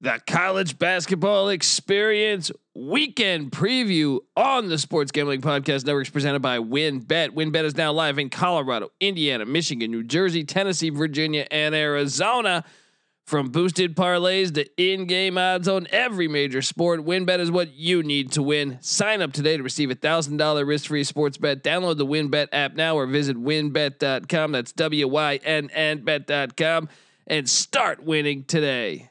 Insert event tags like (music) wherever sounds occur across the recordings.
The college basketball experience weekend preview on the Sports Gambling Podcast Network is presented by WynnBET. WynnBET is now live in Colorado, Indiana, Michigan, New Jersey, Tennessee, Virginia, and Arizona. From boosted parlays to in-game odds on every major sport, WynnBET is what you need to win. Sign up today to receive a thousand dollar risk-free sports bet. Download the WynnBET app now or visit wynnbet.com. That's W-Y-N-N bet.com and start winning today.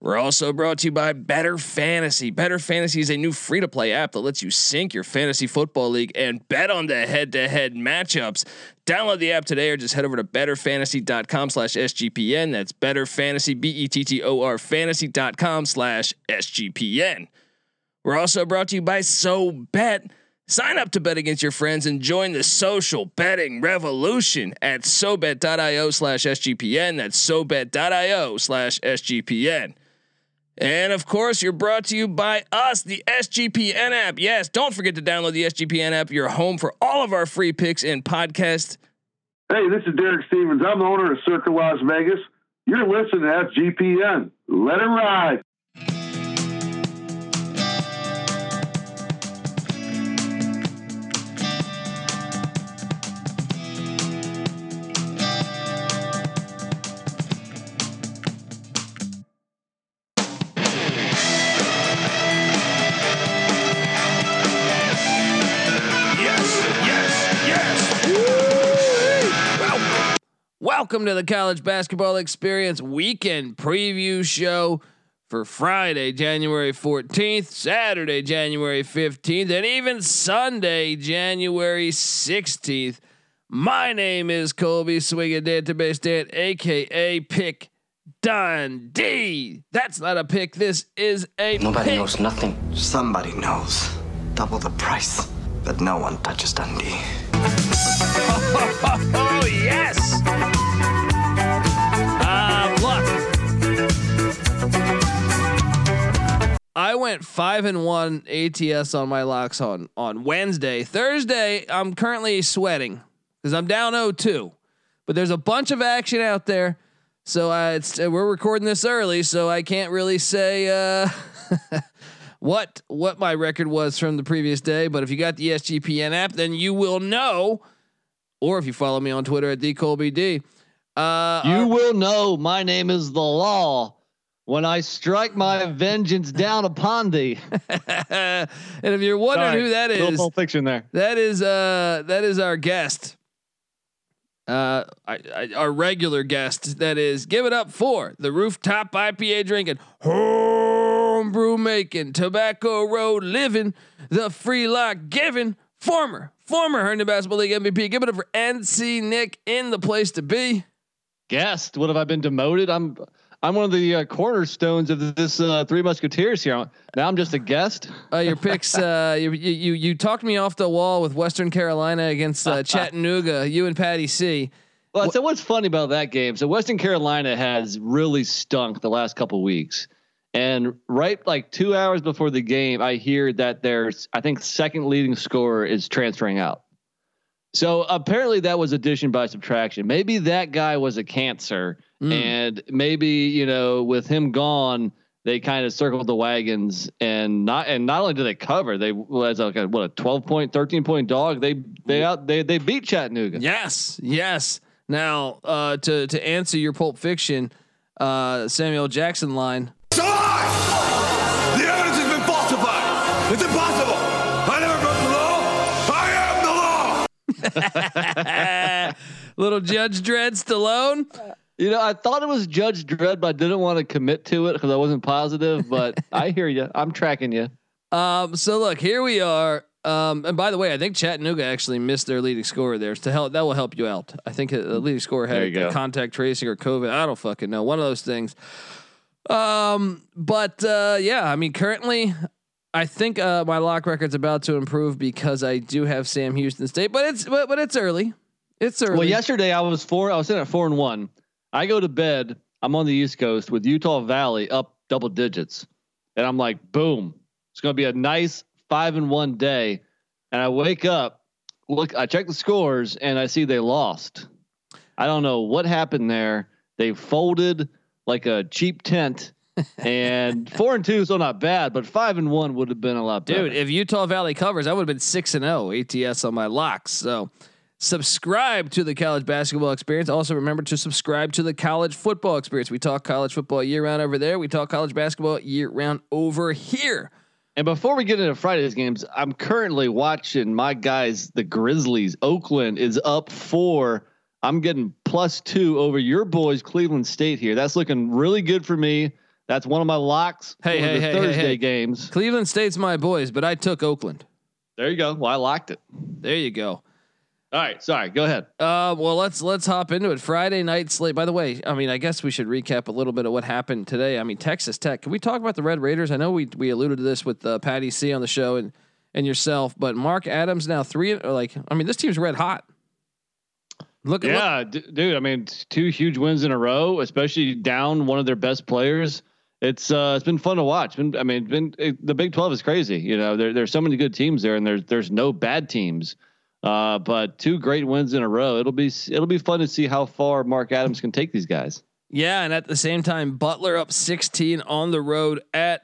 We're also brought to you by Bettor Fantasy. Bettor Fantasy is a new free to play app that lets you sync your fantasy football league and bet on the head to head matchups. Download the app today or just head over to bettorfantasy.com slash SGPN. That's Bettor Fantasy, B E T T O R fantasy.com slash SGPN. We're also brought to you by So Bet. Sign up to bet against your friends and join the social betting revolution at SoBet.io slash SGPN. That's SoBet.io slash SGPN. And of course, you're brought to you by us, the SGPN app. Yes, don't forget to download the SGPN app. You're home for all of our free picks and podcasts. Hey, this is Derek Stevens. I'm the owner of Circa Las Vegas. You're listening to SGPN. Let it ride. Welcome to the college basketball experience weekend preview show for Friday, January 14th, Saturday, January 15th, and even Sunday, January 16th. My name is Colby Swinging Database Dan, aka Pick Dundee. That's not a pick. This is a Nobody pick. knows nothing. Somebody knows. Double the price. But no one touches Dundee. (laughs) Oh yes. I went five and one ATS on my locks on on Wednesday. Thursday, I'm currently sweating because I'm down 0-2. But there's a bunch of action out there. So uh, it's uh, we're recording this early, so I can't really say uh, (laughs) what what my record was from the previous day. But if you got the SGPN app, then you will know or if you follow me on Twitter at dcolbd. Uh, You our- will know my name is the law when I strike my vengeance down upon thee. (laughs) and if you're wondering Sorry, who that is, Pulp Fiction there. that is uh that is our guest. Uh, I, I, our regular guest. That is, give it up for the rooftop IPA drinking, homebrew making, tobacco road living, the free lock giving, former former Herndon Basketball League MVP. Give it up for NC Nick in the place to be. Guest, what have I been demoted? I'm I'm one of the uh, cornerstones of this uh, Three Musketeers here. Now I'm just a guest. Uh, your picks. Uh, you, you you talked me off the wall with Western Carolina against uh, (laughs) Chattanooga. You and Patty C. Well, so what's funny about that game? So Western Carolina has really stunk the last couple weeks, and right like two hours before the game, I hear that there's I think second leading scorer is transferring out. So apparently that was addition by subtraction. Maybe that guy was a cancer, Mm. and maybe you know with him gone, they kind of circled the wagons and not and not only did they cover, they was like a, what a twelve point, thirteen point dog. They they out they they beat Chattanooga. Yes, yes. Now uh, to to answer your Pulp Fiction, uh, Samuel Jackson line. So I! The evidence has been falsified. It's impossible. I never broke the law. I am the law. (laughs) Little Judge Dredd Stallone. You know, I thought it was Judge Dredd, but I didn't want to commit to it because I wasn't positive. But (laughs) I hear you. I'm tracking you. Um, so look, here we are. Um, and by the way, I think Chattanooga actually missed their leading scorer there. To help, that will help you out. I think the leading scorer had a contact tracing or COVID. I don't fucking know. One of those things. Um, but uh, yeah, I mean, currently, I think uh, my lock record's about to improve because I do have Sam Houston State, but it's but, but it's early. It's early. Well, yesterday I was four. I was sitting at four and one. I go to bed. I'm on the East Coast with Utah Valley up double digits, and I'm like, boom, it's going to be a nice five and one day. And I wake up, look, I check the scores, and I see they lost. I don't know what happened there. They folded like a cheap tent. (laughs) and four and two is still not bad, but five and one would have been a lot better. Dude, if Utah Valley covers, I would have been six and oh zero ATS on my locks. So subscribe to the college basketball experience. Also remember to subscribe to the college football experience. We talk college football year round over there. We talk college basketball year round over here. And before we get into Friday's games, I'm currently watching my guys, the Grizzlies. Oakland is up four. I'm getting plus two over your boys, Cleveland State here. That's looking really good for me. That's one of my locks. Hey, for hey, the hey, Thursday hey, hey. games. Cleveland State's my boys, but I took Oakland. There you go. Well, I locked it. There you go. All right, sorry. Go ahead. Uh, well, let's let's hop into it. Friday night slate. By the way, I mean, I guess we should recap a little bit of what happened today. I mean, Texas Tech. Can we talk about the Red Raiders? I know we we alluded to this with uh, Patty C on the show and and yourself, but Mark Adams now three. Or like, I mean, this team's red hot. Look, at look Yeah, d- dude. I mean, two huge wins in a row, especially down one of their best players. It's uh, it's been fun to watch. Been, I mean, been it, the Big Twelve is crazy. You know, there there's so many good teams there, and there's there's no bad teams. Uh, but two great wins in a row. It'll be it'll be fun to see how far Mark Adams can take these guys. Yeah, and at the same time, Butler up 16 on the road at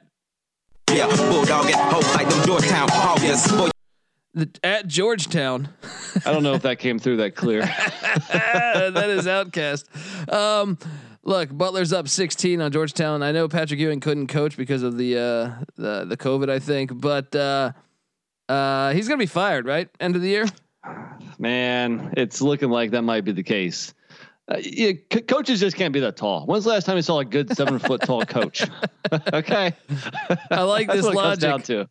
Yeah, bulldog at hope like them Georgetown Hoggers. Boy, the, at Georgetown. I don't know if that came through that clear. (laughs) that is OutKast. Um, look, Butler's up 16 on Georgetown. I know Patrick Ewing couldn't coach because of the uh, the the COVID, I think, but uh, uh, he's gonna be fired, right? End of the year. Man, it's looking like that might be the case. Uh, yeah, co- coaches just can't be that tall. When's the last time you saw a good seven foot tall coach? (laughs) okay, I like (laughs) this comes down logic. to.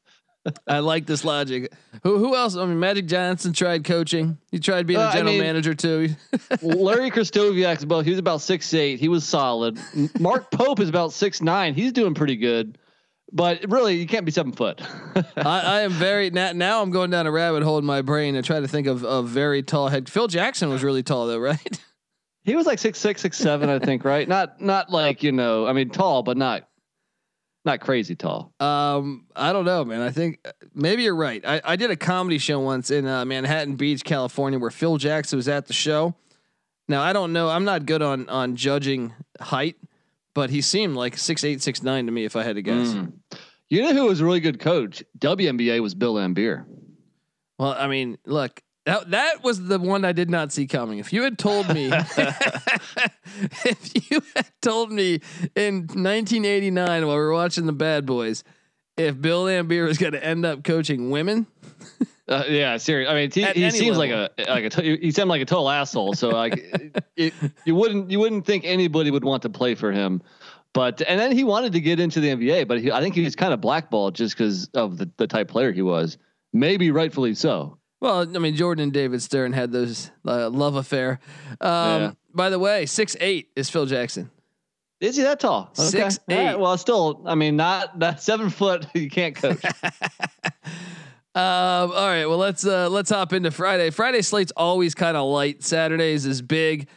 I like this logic. Who who else? I mean, Magic Johnson tried coaching. He tried being Uh, a I general mean- manager too. (laughs) Larry Krystkowiak's about he was about six eight. He was solid. Mark Pope is about six nine. He's doing pretty good. But really, you can't be seven foot. (laughs) I, I am very now, now. I'm going down a rabbit hole in my brain and try to think of of very tall head. Phil Jackson was really tall though, (laughs) right? he was like six six six seven, I think. Right? Not not like you know. I mean, tall, but not not crazy tall. Um, I don't know, man. I think maybe you're right. I, I did a comedy show once in uh, Manhattan Beach, California, where Phil Jackson was at the show. Now I don't know. I'm not good on on judging height, but he seemed like six eight, six nine to me. If I had to guess. Mm. You know who was a really good coach? WNBA was Bill Laimbeer. Well, I mean, look. That, that was the one I did not see coming. If you had told me, (laughs) (laughs) if you had told me in 1989 while we were watching the Bad Boys, if Bill Laimbeer was going to end up coaching women, Uh, yeah, serious. I mean, he, he seems level. like a like a t- he seemed like a total asshole. So like, (laughs) it, you wouldn't you wouldn't think anybody would want to play for him. But and then he wanted to get into the NBA, but he, I think he was kind of blackballed just because of the, the type player he was. Maybe rightfully so. Well, I mean, Jordan and David Stern had those uh, love affair. Um, Yeah. By the way, six eight is Phil Jackson. Is he that tall? Six, All right, eight. well, still, I mean, not not seven foot. (laughs) You can't coach. (laughs) Um, all right, well let's uh, let's hop into Friday. Friday slate's always kind of light. Saturdays is big.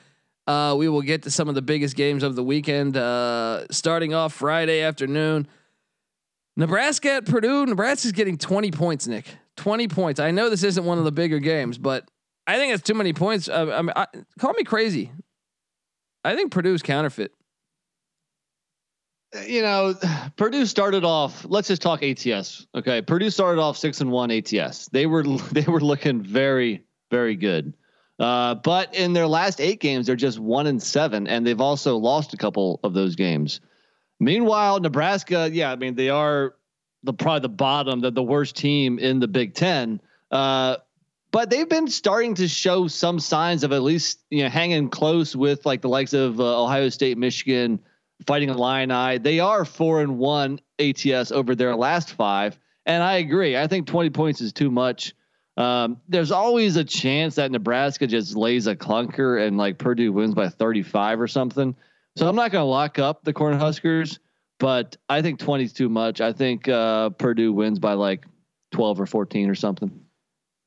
Uh, we will get to some of the biggest games of the weekend. Uh, starting off Friday afternoon, Nebraska at Purdue. Nebraska's getting twenty points. Nick, twenty points. I know this isn't one of the bigger games, but I think it's too many points. Uh, I mean, I, call me crazy. I think Purdue's counterfeit. You know, (sighs) Purdue started off. Let's just talk ATS. Okay, Purdue started off six and one ATS. They were (laughs) they were looking very very good, uh, but in their last eight games, they're just one and seven, and they've also lost a couple of those games. Meanwhile, Nebraska, yeah, I mean they are the probably the bottom, the the worst team in the Big Ten. Uh, but they've been starting to show some signs of at least you know hanging close with like the likes of uh, Ohio State, Michigan, fighting Illini. They are four and one ATS over their last five, and I agree. I think twenty points is too much. Um, there's always a chance that Nebraska just lays a clunker and like Purdue wins by 35 or something. So I'm not going to lock up the Cornhuskers, but I think 20 is too much. I think uh, Purdue wins by like 12 or 14 or something.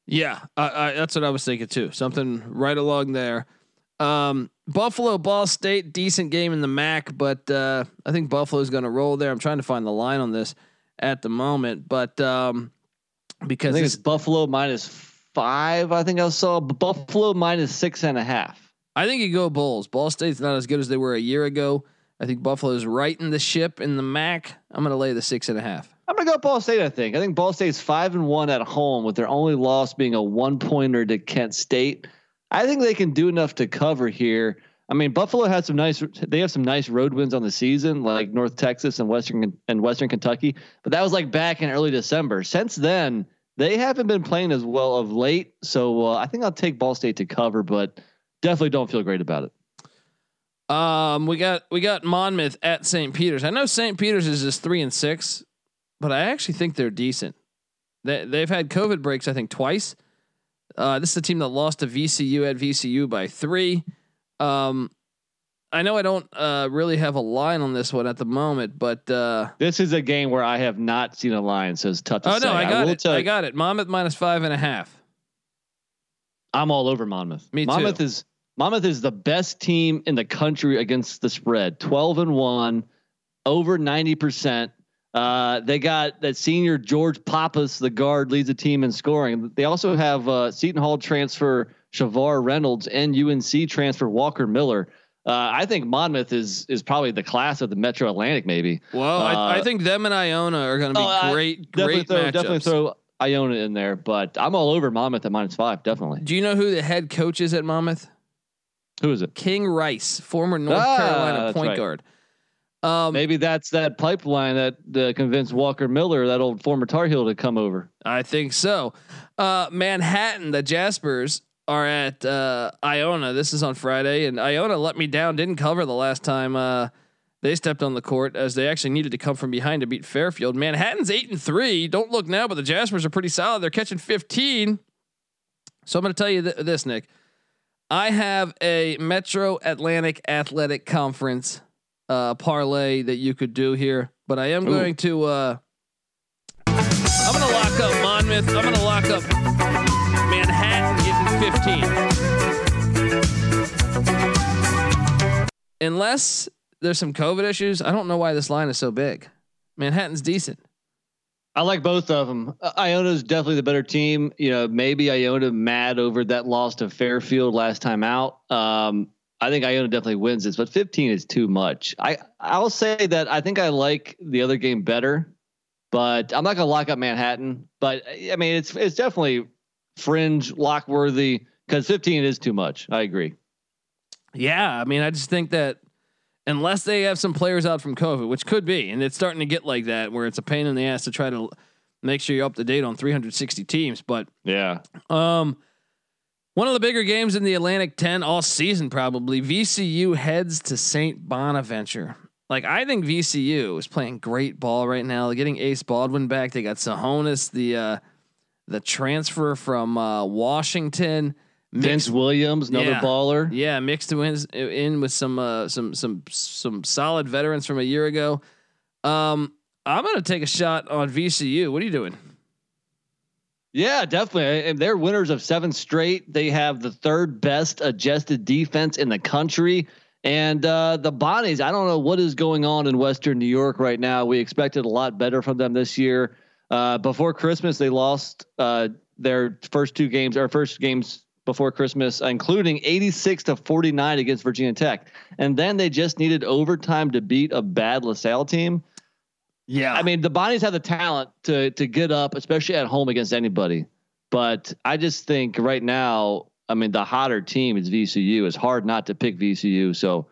Yeah, I, I, that's what I was thinking too. Something right along there. Um, Buffalo Ball State, decent game in the MAC, but uh, I think Buffalo's going to roll there. I'm trying to find the line on this at the moment, but um, because it's Buffalo minus five. I think I saw Buffalo minus six and a half. I think you go Bulls. Ball State's not as good as they were a year ago. I think Buffalo's right in the ship in the MAC. I'm going to lay the six and a half. I'm gonna go Ball State. I think. I think Ball State's five and one at home, with their only loss being a one pointer to Kent State. I think they can do enough to cover here. I mean, Buffalo had some nice. They have some nice road wins on the season, like North Texas and Western and Western Kentucky. But that was like back in early December. Since then, they haven't been playing as well of late. So uh, I think I'll take Ball State to cover, but definitely don't feel great about it. Um, we got we got Monmouth at St. Peter's. I know St. Peter's is just three and six, but I actually think they're decent. They they've had COVID breaks, I think, twice. Uh, this is a team that lost to VCU at VCU by three. Um, I know I don't uh, really have a line on this one at the moment, but uh, This is a game where I have not seen a line, so it's tough to oh say. no, I got will it. I got it. Monmouth minus five and a half. I'm all over Monmouth. Me too. Monmouth is Monmouth is the best team in the country against the spread. 12 and 1, over 90%. Uh, they got that senior George Papas, the guard, leads the team in scoring. They also have uh, Seton Hall transfer Shavar Reynolds and UNC transfer Walker Miller. Uh, I think Monmouth is is probably the class of the Metro Atlantic, maybe. Well, I, I Uh, think them and Iona are going to be Oh, great, Definitely great throw, matchups. definitely throw Iona in there, but I'm all over Monmouth at minus five. Definitely. Do you know who the head coach is at Monmouth? Who is it? King Rice, former North Ah, Carolina point right. guard. Um, Maybe that's that pipeline that uh, convinced Walker Miller, that old former Tar Heel, to come over. I think so. Uh, Manhattan, the Jaspers are at uh, Iona. This is on Friday, and Iona let me down. Didn't cover the last time uh, they stepped on the court, as they actually needed to come from behind to beat Fairfield. Manhattan's eight and three. Don't look now, but the Jaspers are pretty solid. They're catching fifteen. So I'm going to tell you th- this, Nick. I have a Metro Atlantic Athletic Conference uh, parlay that you could do here, but I am Ooh. going to. Uh, I'm going to lock up Monmouth. I'm going to lock up Manhattan getting 15. Unless there's some COVID issues, I don't know why this line is so big. Manhattan's decent. I like both of them. Iona's definitely the better team. You know, maybe Iona mad over that loss to Fairfield last time out. Um, I think Iona definitely wins this, but 15 is too much. I I'll say that I think I like the other game better, but I'm not gonna lock up Manhattan. But I mean, it's it's definitely fringe lock worthy because 15 is too much. I agree. Yeah, I mean, I just think that unless they have some players out from COVID, which could be, and it's starting to get like that, where it's a pain in the ass to try to make sure you're up to date on 360 teams. But Yeah. um, one of the bigger games in the Atlantic 10 all season, probably VCU heads to St. Bonaventure. Like I think VCU is playing great ball right now. They're getting Ace Baldwin back. They got Tsohonis, the uh, the transfer from uh, Washington. Vince Mixed- Williams, another Yeah. baller. yeah, mixed in, in with some uh, some some some solid veterans from a year ago. Um, I'm gonna take a shot on VCU. What are you doing? Yeah, definitely. And they're winners of seven straight. They have the third best adjusted defense in the country. And uh, the Bonnies, I don't know what is going on in Western New York right now. We expected a lot better from them this year. Uh, before Christmas, they lost uh, their first two games, or first games before Christmas, including 86 to 49 against Virginia Tech. And then they just needed overtime to beat a bad LaSalle team. Yeah, I mean, the Bonnies have the talent to to get up, especially at home against anybody. But I just think right now, I mean, the hotter team is VCU. It's hard not to pick VCU. So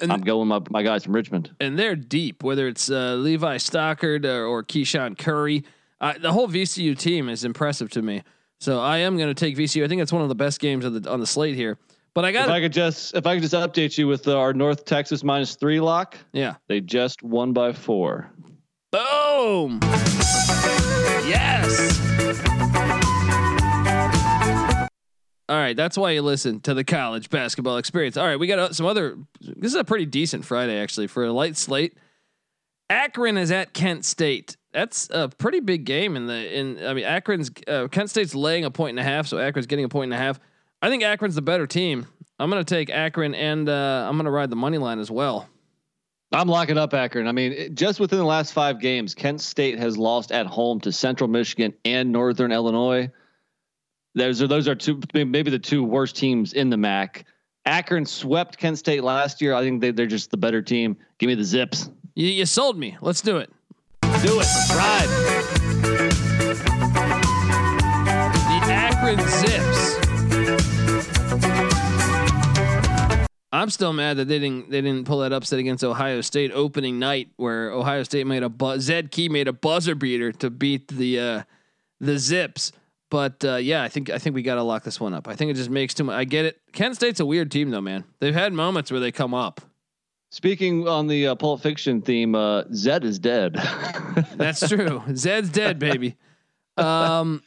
And- I'm going with my, my guys from Richmond. and they're deep. Whether it's uh, Levi Stockard or, or Keyshawn Curry, uh, the whole VCU team is impressive to me. So I am going to take VCU. I think it's one of the best games of the, on the slate here. But I got. If I could just if I could just update you with our North Texas minus three lock, yeah. they just won by four. Boom. Yes. All right, that's why you listen to the college basketball experience. All right, we got uh, some other. This is a pretty decent Friday actually for a light slate. Akron is at Kent State. That's a pretty big game in the in. I mean, Akron's uh, Kent State's laying a point and a half, so Akron's getting a point and a half. I think Akron's the better team. I'm gonna take Akron and uh, I'm gonna ride the money line as well. I'm locking up Akron. I mean, it, just within the last five games, Kent State has lost at home to Central Michigan and Northern Illinois. Those are those are two maybe the two worst teams in the MAC. Akron swept Kent State last year. I think they, they're just the better team. Give me the Zips. You, you sold me. Let's do it. Do it. Let's ride. The Akron Zips. I'm still mad that they didn't they didn't pull that upset against Ohio State opening night where Ohio State made a bu- Zed Key made a buzzer beater to beat the uh, the Zips. But uh, yeah, I think I think we got to lock this one up. I think it just makes too much. I get it. Kent State's a weird team though, man. They've had moments where they come up. Speaking on the uh, Pulp Fiction theme, uh, Zed is dead. (laughs) That's true. Zed's dead, baby. Um,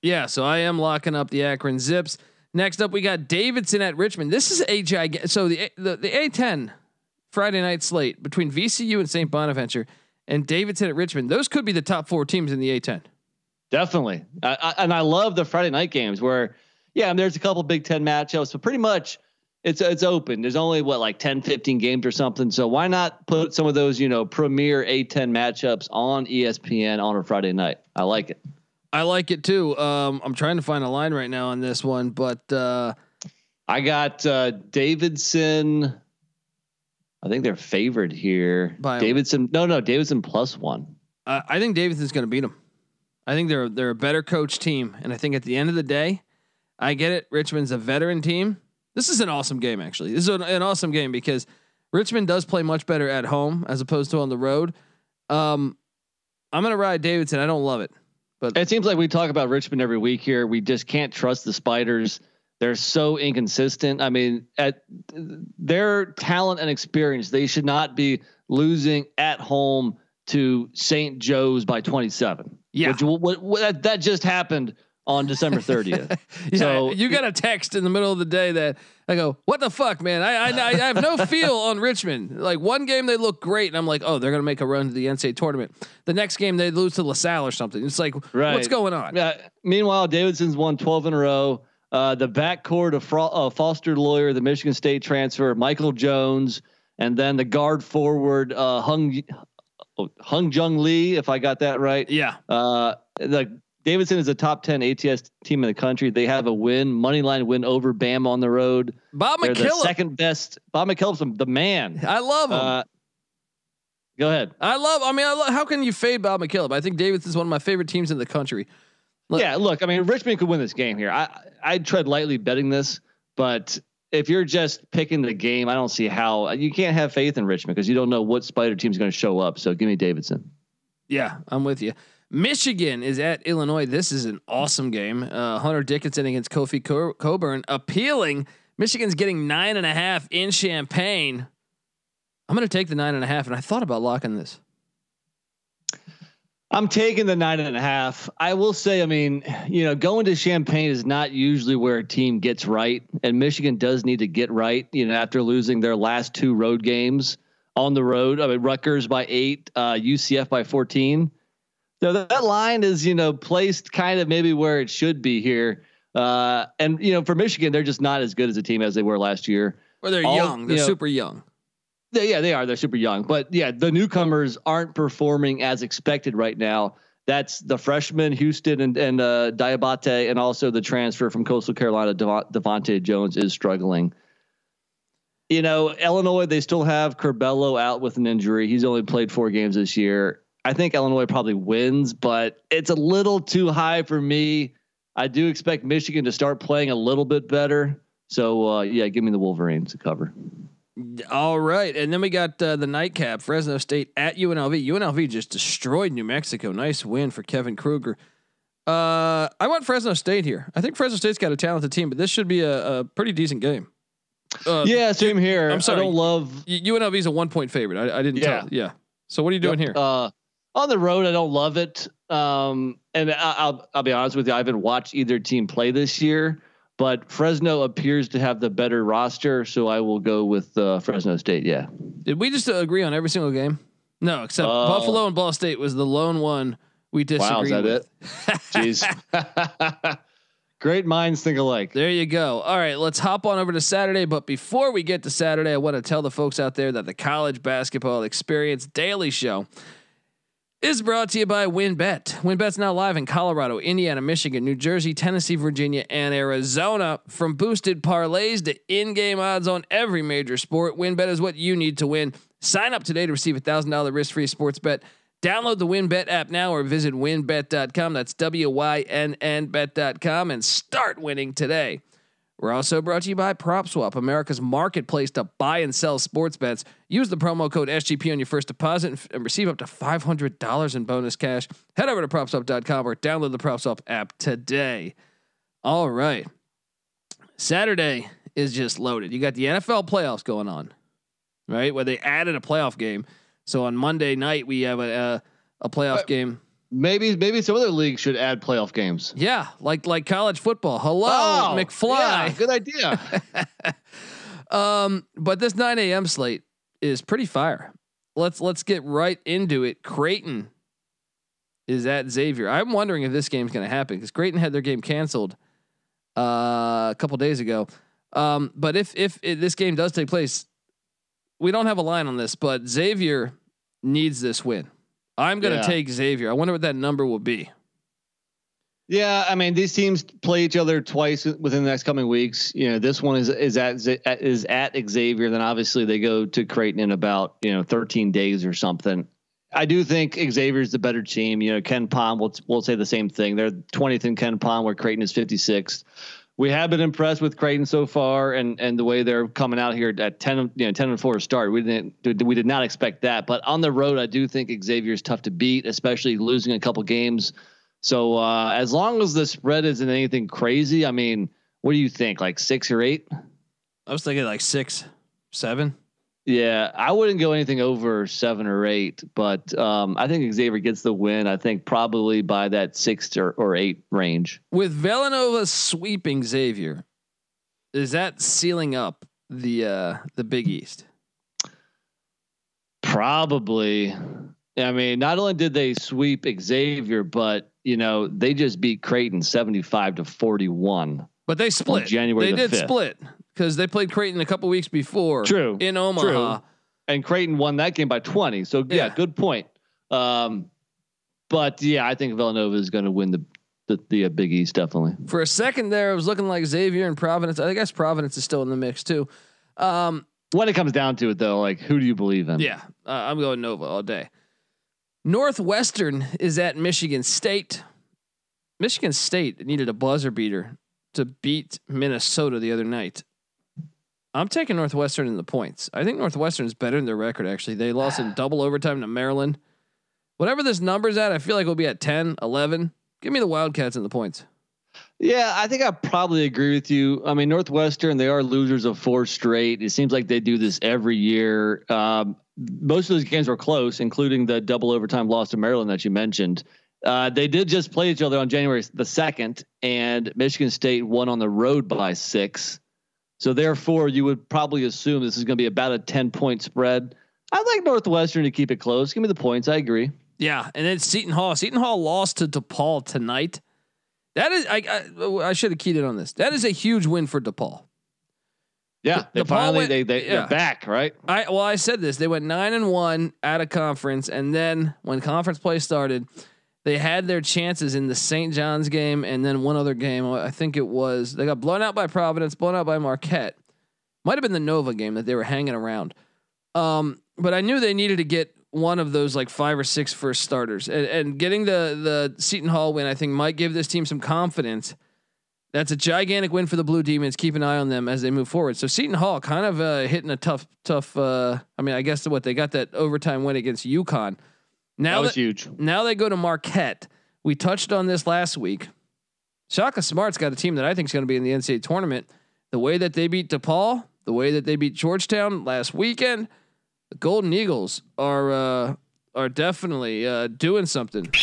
yeah, so I am locking up the Akron Zips. Next up, we got Davidson at Richmond. This is a gig. So the the, the A10 Friday night slate between VCU and St. Bonaventure and Davidson at Richmond. Those could be the top four teams in the A10. Definitely, I, I, and I love the Friday night games where, yeah, there's a couple Big Ten matchups, but pretty much it's it's open. There's only what like 10, 15 games or something. So why not put some of those you know premier A10 matchups on ESPN on a Friday night? I like it. I like it too. Um, I'm trying to find a line right now on this one, but uh, I got uh, Davidson. I think they're favored here. By- Davidson. No, no, Davidson plus one. I I think Davidson's going to beat them. I think they're they're a better coach team, and I think at the end of the day, I get it. Richmond's a veteran team. This is an awesome game, actually. This is an, an awesome game because Richmond does play much better at home as opposed to on the road. Um, I'm going to ride Davidson. I don't love it, but It seems like we talk about Richmond every week here. We just can't trust the Spiders. They're so inconsistent. I mean, at their talent and experience, they should not be losing at home to St. Joe's by 27. Yeah. Which, what, what, that, that just happened on December (laughs) 30th. yeah, so- you got a text in the middle of the day that I go, "What the fuck, man? I I, I have no (laughs) feel on Richmond. Like one game they look great, and I'm like, oh, they're gonna make a run to the NCAA tournament. The next game they lose to LaSalle or something. It's like, Right. what's going on? Yeah. Meanwhile, Davidson's won 12 in a row. Uh, the backcourt of Fro- uh, Foster Loyer, the Michigan State transfer, Michael Jones, and then the guard forward uh, Hung oh, Hung Jung Lee, if I got that right. Yeah, Uh, the Davidson is a top 10 ATS team in the country. They have a win, money line win over Bam on the road. Bob They're the second best. Bob McKillop's the man. I love him. Uh, go ahead. I love. I mean, I love, how can you fade Bob McKillop? I think Davidson's one of my favorite teams in the country. Look- yeah, look, I mean, Richmond could win this game here. I I'd tread lightly betting this, but if you're just picking the game, I don't see how you can't have faith in Richmond because you don't know what Spider team's going to show up. So give me Davidson. Yeah, I'm with you. Michigan is at Illinois. This is an awesome game. Uh, Hunter Dickinson against Kofi Co- Coburn. Appealing. Michigan's getting nine and a half in Champaign. I'm going to take the nine and a half, and I thought about locking this. I'm taking the nine and a half. I will say, I mean, you know, going to Champaign is not usually where a team gets right, and Michigan does need to get right. You know, after losing their last two road games on the road, I mean, Rutgers by eight, uh, UCF by 14. So that, that line is, you know, placed kind of maybe where it should be here. Uh, and you know, for Michigan, they're just not as good as a team as they were last year. Or they're All- young. They're you know- super young. They, yeah, they are. They're super young, but yeah, the newcomers aren't performing as expected right now. That's the freshman Houstan and and uh, Diabate, and also the transfer from Coastal Carolina, Devonte Jones is struggling. You know, Illinois, they still have Curbelo out with an injury. He's only played four games this year. I think Illinois probably wins, but it's a little too high for me. I do expect Michigan to start playing a little bit better. So uh, yeah, give me the Wolverines to cover. All right, and then we got uh, the nightcap: Fresno State at UNLV. UNLV just destroyed New Mexico. Nice win for Kevin Kruger. Uh, I want Fresno State here. I think Fresno State's got a talented team, but this should be a, a pretty decent game. Uh, Yeah, same here. I'm sorry. I don't love. Y- UNLV is a one point favorite. I, I didn't Yeah. tell. Yeah. So what are you doing here? Uh, on the road, I don't love it. Um, and I, I'll I'll be honest with you, I haven't watched either team play this year, but Fresno appears to have the better roster, so I will go with uh, Fresno State. Yeah, Did we just uh, agree on every single game? No, except Oh. Buffalo and Ball State was the lone one we disagreed wow, is that with. it? (laughs) Jeez. (laughs) Great minds think alike. There you go. All right, let's hop on over to Saturday. But before we get to Saturday, I want to tell the folks out there that the College Basketball Experience Daily Show is brought to you by WynnBET. WynnBET's now live in Colorado, Indiana, Michigan, New Jersey, Tennessee, Virginia, and Arizona. From boosted parlays to in-game odds on every major sport, WynnBET is what you need to win. Sign up today to receive a thousand dollar risk-free sports bet. Download the WynnBET app now or visit wynnbet.com. That's W Y N N bet.com and start winning today. We're also brought to you by PropSwap, America's marketplace to buy and sell sports bets. Use the promo code SGP on your first deposit and receive up to $500 in bonus cash. Head over to propswap.com or download the PropSwap app today. All right. Saturday is just loaded. You got the NFL playoffs going on, right? Where they added a playoff game. So on Monday night, we have a, a, a playoff But- game. Maybe maybe some other leagues should add playoff games. Yeah, like like college football. Hello, Oh, McFly. yeah, good (laughs) idea. Um, but this 9 a.m. slate is pretty fire. Let's let's get right into it. Creighton is at Xavier. I'm wondering if this game's going to happen because Creighton had their game canceled uh, a couple days ago. Um, but if if it, this game does take place, we don't have a line on this, but Xavier needs this win. I'm going to Yeah. take Xavier. I wonder what that number will be. Yeah, I mean these teams play each other twice within the next coming weeks. You know, this one is is at is at Xavier. Then obviously they go to Creighton in about you know 13 days or something. I do think Xavier's the better team. You know, KenPom will will say the same thing. They're 20th in KenPom, where Creighton is 56th. We have been impressed with Creighton so far, and and the way they're coming out here at 10 you know 10 and four start. We didn't we did not expect that, but on the road, I do think Xavier is tough to beat, especially losing a couple games. So uh, as long as the spread isn't anything crazy, I mean, what do you think? Like six or eight? I was thinking like six, seven. Yeah, I wouldn't go anything over seven or eight, but um, I think Xavier gets the win. I think probably by that six or, or eight range. with Villanova sweeping Xavier, is that sealing up the uh the Big East? Probably. I mean, not only did they sweep Xavier, but you know they just beat Creighton seventy-five to forty-one. But they split. January they the did 5th. split because they played Creighton a couple weeks before. True, in Omaha. and Creighton won that game by 20. So yeah, Yeah. good point. Um, but yeah, I think Villanova is going to win the the, the uh, Big East definitely. For a second there, it was looking like Xavier and Providence. I guess Providence is still in the mix too. Um, When it comes down to it, though, like who do you believe in? yeah, uh, I'm going Nova all day. Northwestern is at Michigan State. Michigan State needed a buzzer beater to beat Minnesota the other night. I'm taking Northwestern in the points. I think Northwestern is better in their record, actually. They lost in double overtime to Maryland. Whatever this number's at, I feel like we'll be at 10, 11. Give me the Wildcats in the points. Yeah, I think I probably agree with you. I mean, Northwestern, they are losers of four straight. It seems like they do this every year. Um, most of those games were close, including the double overtime loss to Maryland that you mentioned. Uh, they did just play each other on January the 2nd, and Michigan State won on the road by six. So, therefore, you would probably assume this is going to be about a 10 point spread. I like Northwestern to keep it close. Give me the points. I agree. Yeah, and then Seton Hall. Seton Hall lost to DePaul tonight. That is, I I, I should have keyed in on this. That is a huge win for DePaul. Yeah, they DePaul finally went- they they yeah. they're back, right? I well, I said this. They went nine and one at a conference, and then when conference play started, they had their chances in the St. John's game, and then one other game. I think it was they got blown out by Providence, blown out by Marquette. Might have been the Nova game that they were hanging around. Um, but I knew they needed to get one of those like five or six first starters, and, and getting the the Seton Hall win, I think, might give this team some confidence. That's a gigantic win for the Blue Demons. Keep an eye on them as they move forward. So Seton Hall kind of uh, hitting a tough, tough. Uh, I mean, I guess what they got that overtime win against UConn. Now That was that- huge. now they go to Marquette. We touched on this last week. Shaka Smart's got a team that I think is going to be in the NCAA tournament. The way that they beat DePaul, the way that they beat Georgetown last weekend, the Golden Eagles are uh, are definitely uh, doing something. (laughs)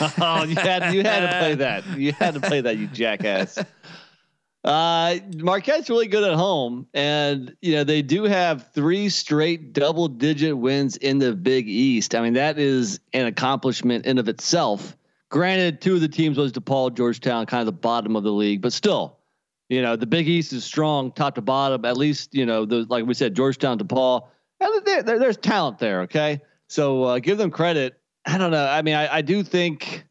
(laughs) oh, you had you had to play that. You had to play that, you jackass. (laughs) Uh, Marquette's really good at home, and you know they do have three straight double-digit wins in the Big East. I mean that is an accomplishment in of itself. Granted, two of the teams was DePaul, Georgetown, kind of the bottom of the league, but still, you know, the Big East is strong, top to bottom. At least, you know, those like we said, Georgetown, DePaul, and there, there, there's talent there. Okay, so uh, give them credit. I don't know. I mean, I, I do think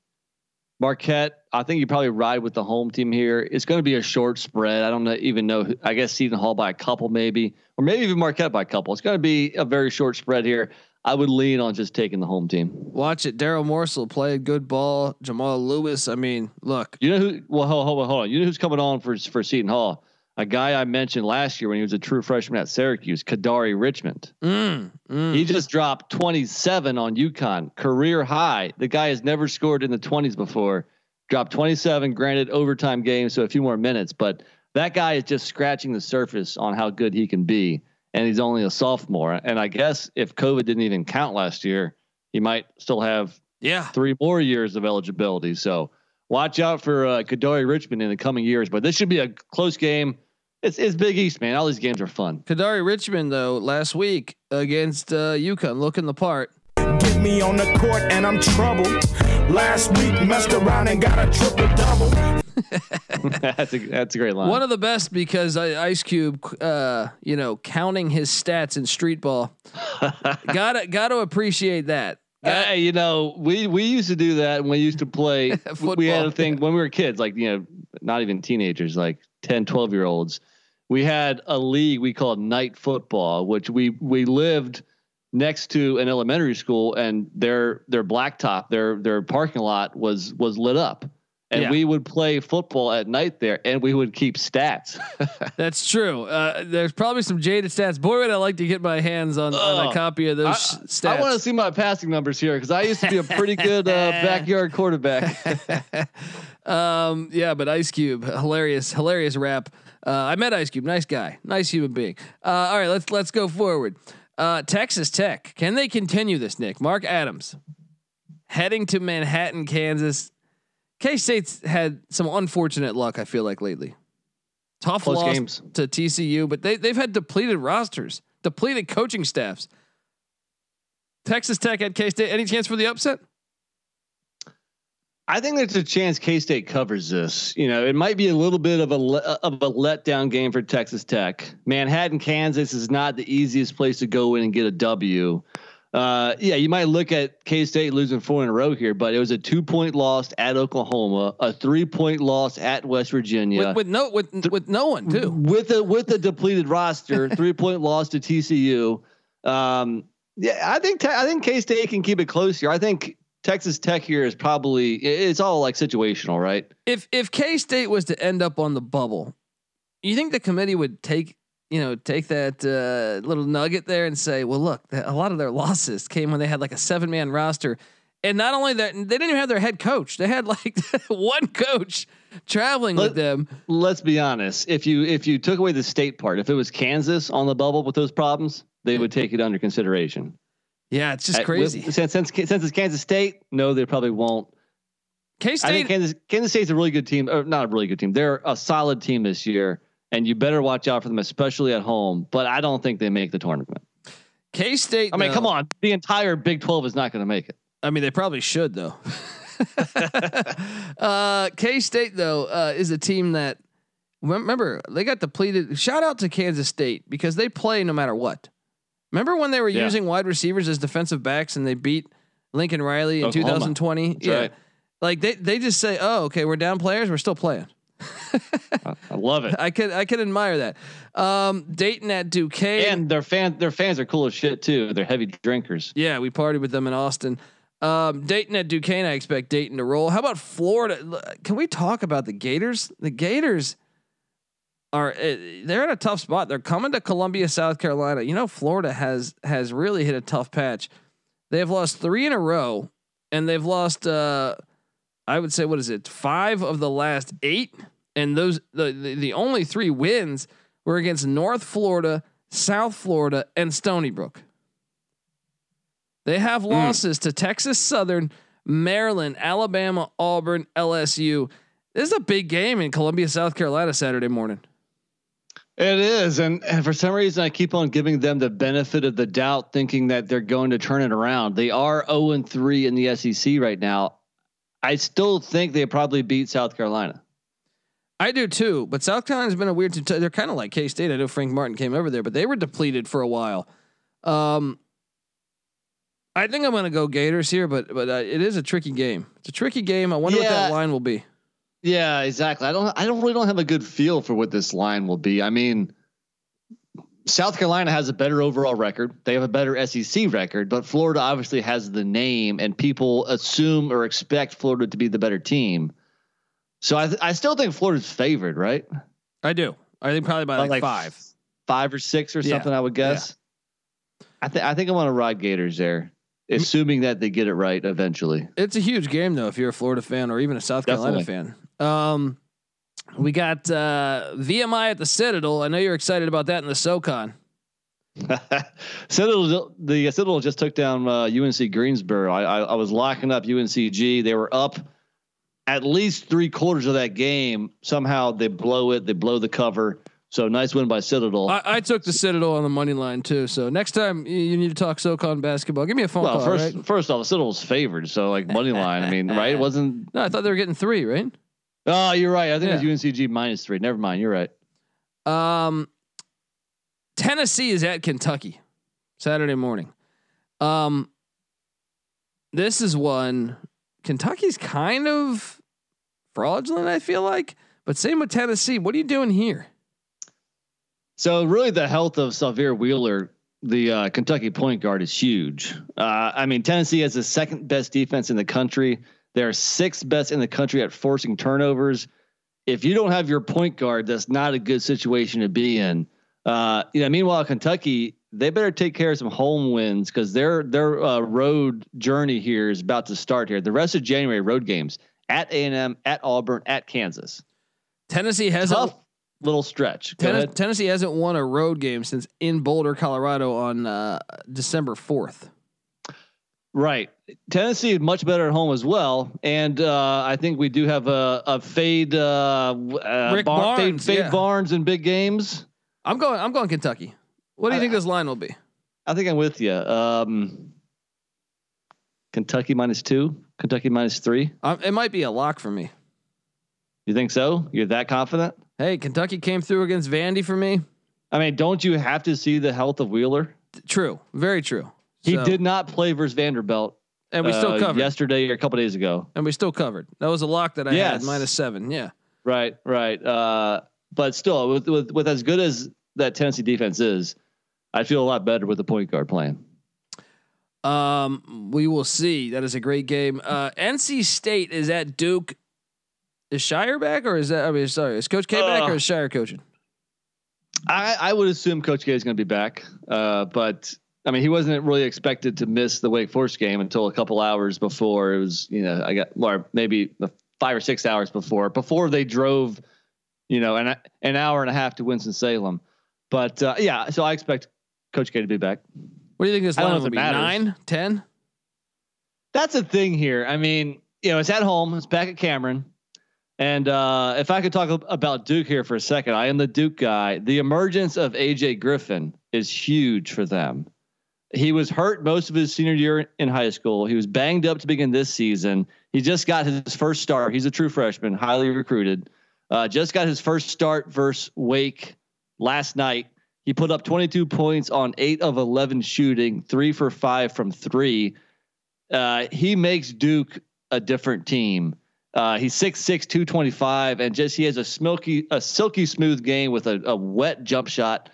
Marquette. I think you probably ride with the home team here. It's going to be a short spread. I don't know, even know. who- I guess Seton Hall by a couple, maybe, or maybe even Marquette by a couple. It's going to be a very short spread here. I would lean on just taking the home team. Watch it. Darryl Morsell played good ball. Jamal Lewis. I mean, look, You know who? Well, hold, hold on, hold on. You know who's coming on for for Seton Hall? A guy I mentioned last year when he was a true freshman at Syracuse, Kadary Richmond. mm, mm. He just dropped 27 on UConn, career high. The guy has never scored in the 20s before. Dropped 27, granted overtime game, so a few more minutes, but that guy is just scratching the surface on how good he can be. And he's only a sophomore. And I guess if COVID didn't even count last year, he might still have yeah. three more years of eligibility. So watch out for uh, Kadary Richmond in the coming years. But this should be a close game. It's it's Big East, man. All these games are fun. Kadary Richmond though last week against uh, UConn looking the part. Get me on the court and I'm troubled. Last week messed around and got a triple double. (laughs) that's a that's a great line. One of the best because Ice Cube, uh, you know, counting his stats in street ball. (laughs) gotta gotta appreciate that. Hey, you know, we we used to do that when we used to play. (laughs) we had a thing when we were kids, like you know, not even teenagers, like 10, 12 year olds. We had a league we called night football, which we we lived next to an elementary school, and their their blacktop, their their parking lot was was lit up, and Yeah. we would play football at night there, and we would keep stats. (laughs) That's true. Uh, there's probably some jaded stats. Boy, would I like to get my hands on, on a copy of those I, stats. I want to see my passing numbers here because I used to be a pretty good uh, (laughs) backyard quarterback. (laughs) um, yeah, but Ice Cube, hilarious, hilarious rap. Uh, I met Ice Cube, nice guy, nice human being. Uh, all right, let's let's go forward. Uh, Texas Tech, can they continue this? Nick, Mark Adams, heading to Manhattan, Kansas. K State's had some unfortunate luck. I feel like lately. Tough Close loss games. to TCU, but they they've had depleted rosters, depleted coaching staffs. Texas Tech at K State. Any chance for the upset? I think there's a chance K State covers this. You know, it might be a little bit of a le- of a letdown game for Texas Tech. Manhattan, Kansas is not the easiest place to go in and get a W. Uh, yeah, you might look at K State losing four in a row here, but it was a two point loss at Oklahoma, a three point loss at West Virginia, With, with no with with no one too. with a with a depleted roster, (laughs) three point loss to TCU. Um, yeah, I think I think K State can keep it close here. I think Texas Tech here is probably it's all like situational, right? if if K State was to end up on the bubble, you think the committee would take you know take that uh, little nugget there and say, well, look, a lot of their losses came when they had like a seven man roster, and not only that, they didn't even have their head coach. They had like (laughs) one coach traveling with them. Let's be honest. If you if you took away the state part, if it was Kansas on the bubble with those problems, they would take it under consideration. Yeah, it's just crazy. with- since, since since it's Kansas State, no, they probably won't. K I think State. Kansas Kansas State's a really good team, or not a really good team. They're a solid team this year, and you better watch out for them, especially at home. But I don't think they make the tournament. K State. I mean, come on, the entire Big Twelve is not going to make it. I mean, they probably should though. (laughs) uh, K State though uh, is a team that remember they got depleted. Shout out to Kansas State because they play no matter what. Remember when they were Yeah. using wide receivers as defensive backs and they beat Lincoln Riley in Oklahoma. 2020? That's right. Like they they just say, "Oh, okay, we're down players, we're still playing." (laughs) I love it. (laughs) I could I could admire that. Um, Dayton at Duquesne. And their fan their fans are cool as shit too. They're heavy drinkers. Yeah, we partied with them in Austin. Um, Dayton at Duquesne, I expect Dayton to roll. How about Florida? Can we talk about the Gators? The Gators are uh, they're in a tough spot. They're coming to Columbia, South Carolina. You know, Florida has has really hit a tough patch. They have lost three in a row, and they've lost. Uh, I would say what is it? Five of the last eight, and those the the, the only three wins were against North Florida, South Florida, and Stony Brook. They have losses to Texas Southern, Maryland, Alabama, Auburn, LSU. This is a big game in Columbia, South Carolina, Saturday morning. It is, and, and for some reason, I keep on giving them the benefit of the doubt, thinking that they're going to turn it around. They are zero and three in the SEC right now. I still think they probably beat South Carolina. I do too, but South Carolina's been a weird. T- they're kind of like K State. I know Frank Martin came over there, but they were depleted for a while. Um, I think I'm going to go Gators here, but but uh, it is a tricky game. It's a tricky game. I wonder what that line will be. Yeah, exactly. I don't. I don't really don't have a good feel for what this line will be. I mean, South Carolina has a better overall record. They have a better SEC record, but Florida obviously has the name, and people assume or expect Florida to be the better team. So I, th- I still think Florida's favored, right? I do. I think probably by By like, five. five or six or Yeah. something. I would guess. I think I think I want to ride Gators there, assuming that they get it right eventually. It's a huge game though if you're a Florida fan or even a South Carolina fan. Um, we got uh, VMI at the Citadel. I know you're excited about that in the SoCon. (laughs) Citadel, the Citadel just took down uh, UNC Greensboro. I, I, I was locking up UNCG. They were up at least three quarters of that game. Somehow they blow it. They blow the cover. So nice win by Citadel. I, I took the Citadel on the money line too. So next time you, need to talk SoCon basketball, give me a phone well, call. first right? first off, Citadel's favored. So like money line. I mean, right? It (laughs) wasn't. No, I thought they were getting three, right? Oh, you're right. I think Yeah. it was UNCG minus three. Never mind. You're right. Um, Tennessee is at Kentucky Saturday morning. Um, this is one Kentucky's kind of fraudulent. I feel like, but same with Tennessee. What are you doing here? So really, the health of Sahvir Wheeler, the uh, Kentucky point guard, is huge. Uh, I mean, Tennessee has the second best defense in the country. They're sixth best in the country at forcing turnovers. If you don't have your point guard, that's not a good situation to be in. Uh, you know, meanwhile, Kentucky, they better take care of some home wins because their their uh, road journey here is about to start here. The rest of January road games at A and M, at Auburn, at Kansas. Tennessee hasn't Tough little stretch. Ahead. Tennessee hasn't won a road game since in Boulder, Colorado, on uh, December fourth. Right. Tennessee is much better at home as well, and uh, I think we do have a, a fade. Uh, uh, Rick Bar- fade, fade yeah. Barnes in big games. I'm going. I'm going Kentucky. What do you I- think this line will be? I think I'm with you. Um, Kentucky minus two. Kentucky minus three. Um, it might be a lock for me. You think so? You're that confident? Hey, Kentucky came through against Vandy for me. I mean, don't you have to see the health of Wheeler? True, very true. He So- did not play versus Vanderbilt. and we still uh, covered. yesterday or a couple days ago. and we still covered. That was a lock that I had minus seven. Yeah. Right, right. Uh, but still, with, with with as good as that Tennessee defense is, I feel a lot better with the point guard playing. Um, we will see. That is a great game. Uh, NC State is at Duke. Is Scheyer back or is that? I mean, sorry, is Coach K back or is Scheyer coaching? I, I would assume Coach K is going to be back, uh, but I mean, he wasn't really expected to miss the Wake Forest game until a couple hours before. It was, you know, I got or maybe five or six hours before before they drove, you know, an an hour and a half to Winston Salem. But uh, yeah, so I expect Coach K to be back. What do you think this line will be? matters. Nine, ten? That's a thing here. I mean, you know, it's at home. It's back at Cameron. And uh, if I could talk about Duke here for a second, I am the Duke guy. The emergence of AJ Griffin is huge for them. He was hurt most of his senior year in high school. He was banged up to begin this season. He just got his first start. He's a true freshman, highly recruited. Uh, just got his first start versus Wake last night. He put up 22 points on eight of 11 shooting, three for five from three. Uh, he makes Duke a different team. Uh, he's 6'6", 225, and just he has a smoky, a silky smooth game with a, a wet jump shot.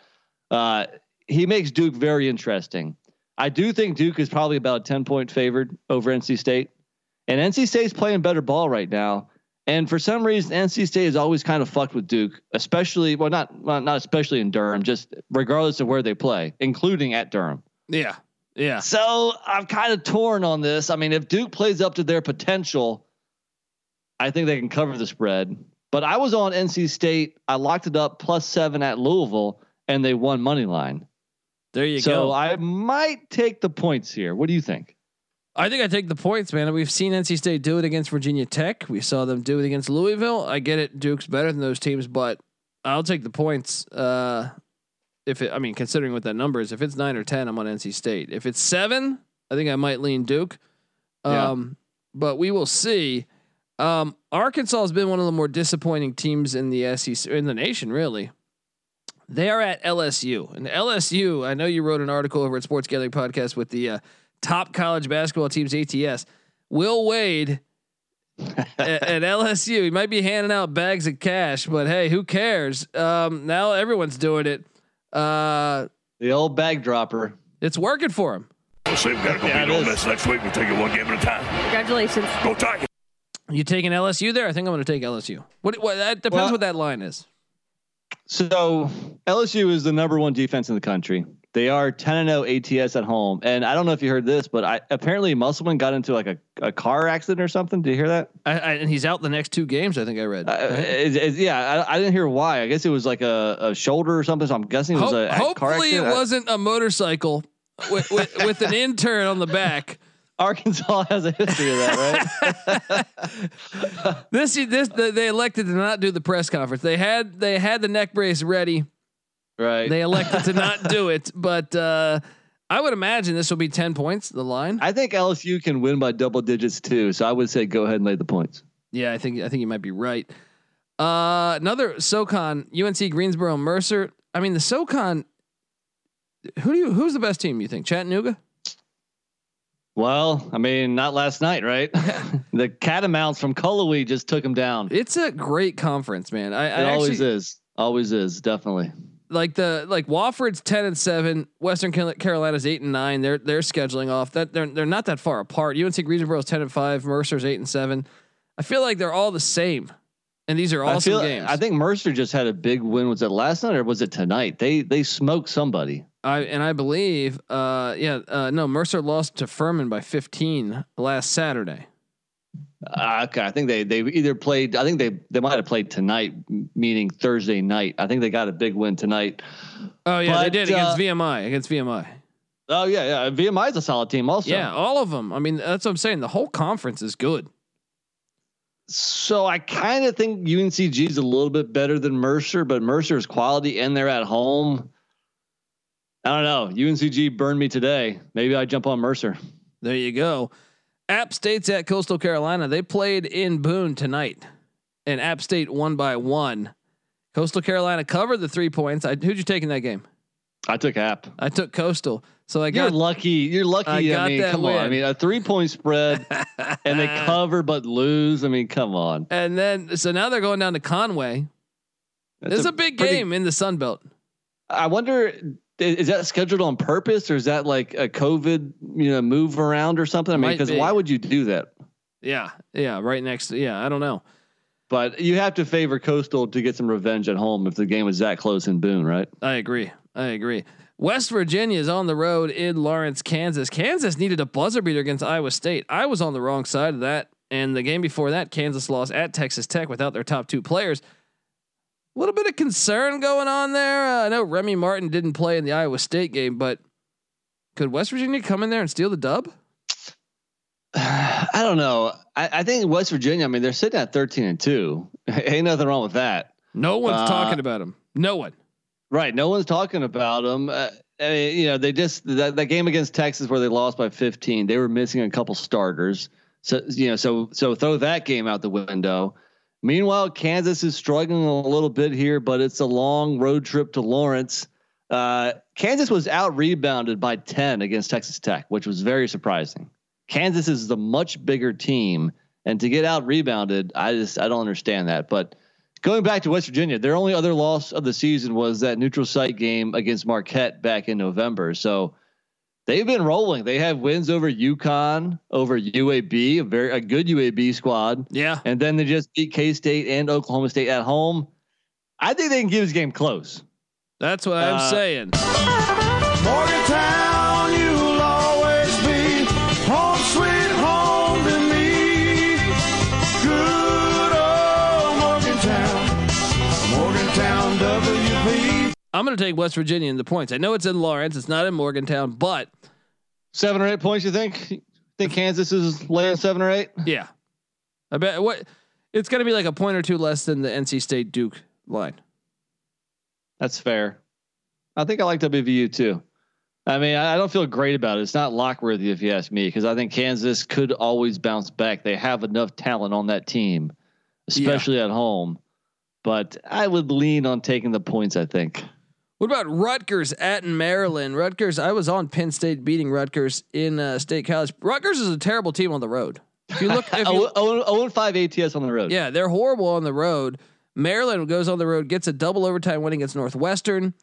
Uh, he makes Duke very interesting. I do think Duke is probably about a 10 point favored over NC State. And NC State's playing better ball right now. And for some reason, NC State has always kind of fucked with Duke, especially well, not well, not especially in Durham, just regardless of where they play, including at Durham. Yeah. Yeah. So I'm kind of torn on this. I mean, if Duke plays up to their potential, I think they can cover the spread. But I was on NC State. I locked it up plus seven at Louisville, and they won money line. There you so go. So I might take the points here. What do you think? I think I take the points, man. We've seen NC State do it against Virginia Tech. We saw them do it against Louisville. I get it. Duke's better than those teams, but I'll take the points. Uh, if it, I mean, considering what that number is, if it's nine or ten, I'm on NC State. If it's seven, I think I might lean Duke. Yeah. Um, but we will see. Um, Arkansas has been one of the more disappointing teams in the SEC in the nation. Really, they are at LSU, and LSU. I know you wrote an article over at Sports Gathering Podcast with the uh, top college basketball teams ATS. Will Wade (laughs) at, at, LSU. He might be handing out bags of cash, but hey, who cares? Um, now everyone's doing it. Uh, the old bag dropper. It's working for him. We'll see. We got to go yeah, beat Ole Miss next week. We'll take it one game at a time. Congratulations. Go Tigers. You taking LSU there? I think I'm going to take LSU. What? What? That depends well, what that line is. So LSU is the number one defense in the country. They are 10 and 0 ATS at home. And I don't know if you heard this, but I apparently Musselman got into like a, a car accident or something. Did you hear that? I, I, and he's out the next two games. I think I read. Uh, it, it, yeah, I, I, didn't hear why. I guess it was like a, a shoulder or something. So I'm guessing it was Ho- a, a car accident. Hopefully, it wasn't a motorcycle with, with, with an intern on the back. Arkansas has a history of that, right? (laughs) this this they elected to not do the press conference. They had they had the neck brace ready. Right. They elected to not do (laughs) it, but uh, I would imagine this will be ten points. The line. I think LSU can win by double digits too. So I would say go ahead and lay the points. Yeah, I think I think you might be right. Uh, another SoCon UNC Greensboro Mercer. I mean the SoCon. Who do you? Who's the best team? You think Chattanooga? Well, I mean, not last night, right? (laughs) the Catamounts from Cullowhee just took them down. It's a great conference, man. I, it I always actually, is. Always is. Definitely. Like the like Wofford's ten and seven, Western Carolina's eight and nine. They're they're scheduling off. That they're they're not that far apart. UNC Greensboro's ten and five, Mercer's eight and seven. I feel like they're all the same. And these are awesome I feel, games. I think Mercer just had a big win. Was it last night or was it tonight? They they smoked somebody. I and I believe, uh, yeah, uh, no, Mercer lost to Furman by 15 last Saturday. Uh, okay, I think they they either played. I think they they might have played tonight, meaning Thursday night. I think they got a big win tonight. Oh yeah, but, they did against uh, VMI. Against VMI. Oh yeah, yeah. VMI is a solid team, also. Yeah, all of them. I mean, that's what I'm saying. The whole conference is good. So I kind of think UNCG is a little bit better than Mercer, but Mercer is quality and they're at home. I don't know. UNCG burned me today. Maybe I jump on Mercer. There you go. App State's at Coastal Carolina. They played in Boone tonight, and App State won by one. Coastal Carolina covered the three points. I, who'd you take in that game? I took App. I took Coastal. So I got you're lucky. You're lucky. I, I mean, come win. on. I mean, a three point spread, and they (laughs) cover but lose. I mean, come on. And then so now they're going down to Conway. That's this is a, a big pretty, game in the Sun Belt. I wonder is that scheduled on purpose or is that like a COVID, you know, move around or something? I mean, because be. why would you do that? Yeah, yeah, right next. To, yeah, I don't know. But you have to favor Coastal to get some revenge at home if the game was that close in Boone, right? I agree. I agree. West Virginia is on the road in Lawrence, Kansas. Kansas needed a buzzer beater against Iowa State. I was on the wrong side of that. And the game before that, Kansas lost at Texas Tech without their top two players. A little bit of concern going on there. Uh, I know Remy Martin didn't play in the Iowa State game, but could West Virginia come in there and steal the dub? (sighs) I don't know. I, I, think West Virginia. I mean, they're sitting at thirteen and two. (laughs) Ain't nothing wrong with that. No one's uh, talking about them. No one. Right. No one's talking about them. Uh, I mean, you know, they just that, that game against Texas where they lost by fifteen. They were missing a couple starters. So you know, so so throw that game out the window. Meanwhile, Kansas is struggling a little bit here, but it's a long road trip to Lawrence. Uh, Kansas was out rebounded by 10 against Texas Tech, which was very surprising. Kansas is the much bigger team, and to get out rebounded, I just I don't understand that. But going back to West Virginia, their only other loss of the season was that neutral site game against Marquette back in November. So they've been rolling. They have wins over UConn, over UAB, a very a good UAB squad. Yeah, and then they just beat K State and Oklahoma State at home. I think they can give this game close. That's what I'm uh, saying. Morgantown, I'm going to take West Virginia in the points. I know it's in Lawrence. It's not in Morgantown, but seven or eight points. You think? Think Kansas is laying seven or eight? Yeah, I bet. What? It's going to be like a point or two less than the NC State Duke line. That's fair. I think I like WVU too. I mean, I I don't feel great about it. It's not lockworthy if you ask me, because I think Kansas could always bounce back. They have enough talent on that team, especially at home. But I would lean on taking the points. I think. What about Rutgers at Maryland? Rutgers, I was on Penn State beating Rutgers in uh, State College. Rutgers is a terrible team on the road. If you look, if (laughs) you, 0 5 ATS on the road. yeah, they're horrible on the road. Maryland goes on the road, gets a double overtime win against Northwestern.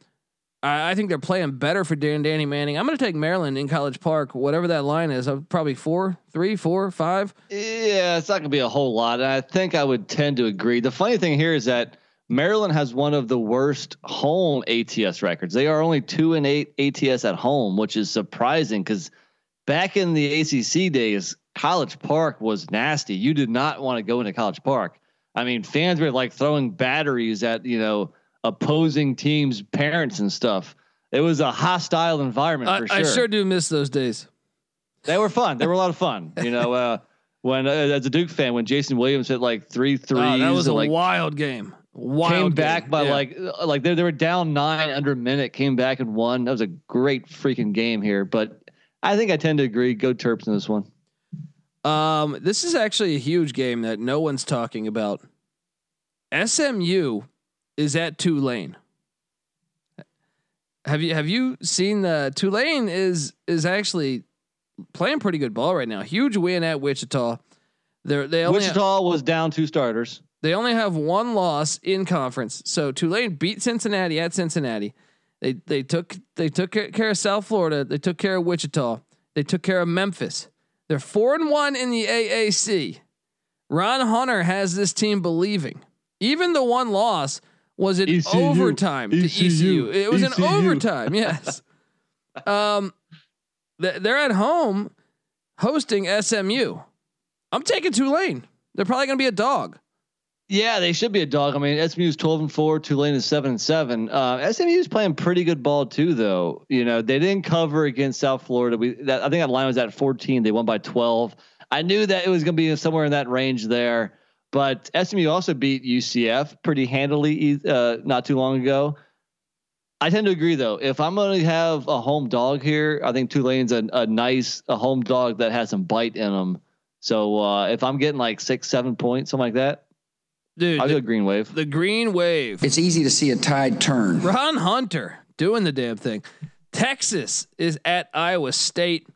I, I think they're playing better for Dan Danny Manning. I'm going to take Maryland in College Park, whatever that line is. I'm probably four, three, four, five. Yeah, it's not going to be a whole lot. And I think I would tend to agree. The funny thing here is that Maryland has one of the worst home ATS records. They are only two and eight ATS at home, which is surprising because back in the ACC days, College Park was nasty. You did not want to go into College Park. I mean, fans were like throwing batteries at you know opposing teams' parents and stuff. It was a hostile environment I, for sure. I sure do miss those days. They were fun. They were a lot of fun. You know, uh, when uh, as a Duke fan, when Jason Williams hit like three threes, Oh, that was a like wild game. Wild came game. back by Yeah. like uh, like they, they were down nine under a minute, came back and won. That was a great freaking game here. But I think I tend to agree. Go Terps in this one. Um, this is actually a huge game that no one's talking about. SMU is at Tulane. Have you have you seen the Tulane is is actually playing pretty good ball right now. Huge win at Wichita. They're they only Wichita was down two starters. They only have one loss in conference. So Tulane beat Cincinnati at Cincinnati. They they took they took care of South Florida. They took care of Wichita. They took care of Memphis. They're four and one in the AAC. Ron Hunter has this team believing. Even the one loss was in ECU. overtime to ECU. ECU. It was in ECU. overtime. (laughs) Yes. um, th- they're at home hosting SMU. I'm taking Tulane. They're probably going to be a dog. Yeah, they should be a dog. I mean, SMU is twelve and four. Tulane is seven and seven. Uh, SMU is playing pretty good ball too, though. You know, they didn't cover against South Florida. We that, I think that line was at fourteen. They won by twelve. I knew that it was going to be somewhere in that range there. But SMU also beat UCF pretty handily uh, not too long ago. I tend to agree though. If I'm going to have a home dog here, I think Tulane's a, a nice a home dog that has some bite in them. So uh, if I'm getting like six, seven points, something like that, Dude, I'll the, go Green Wave. the green wave. It's easy to see a tide turn. Ron Hunter doing the damn thing. Texas is at Iowa State.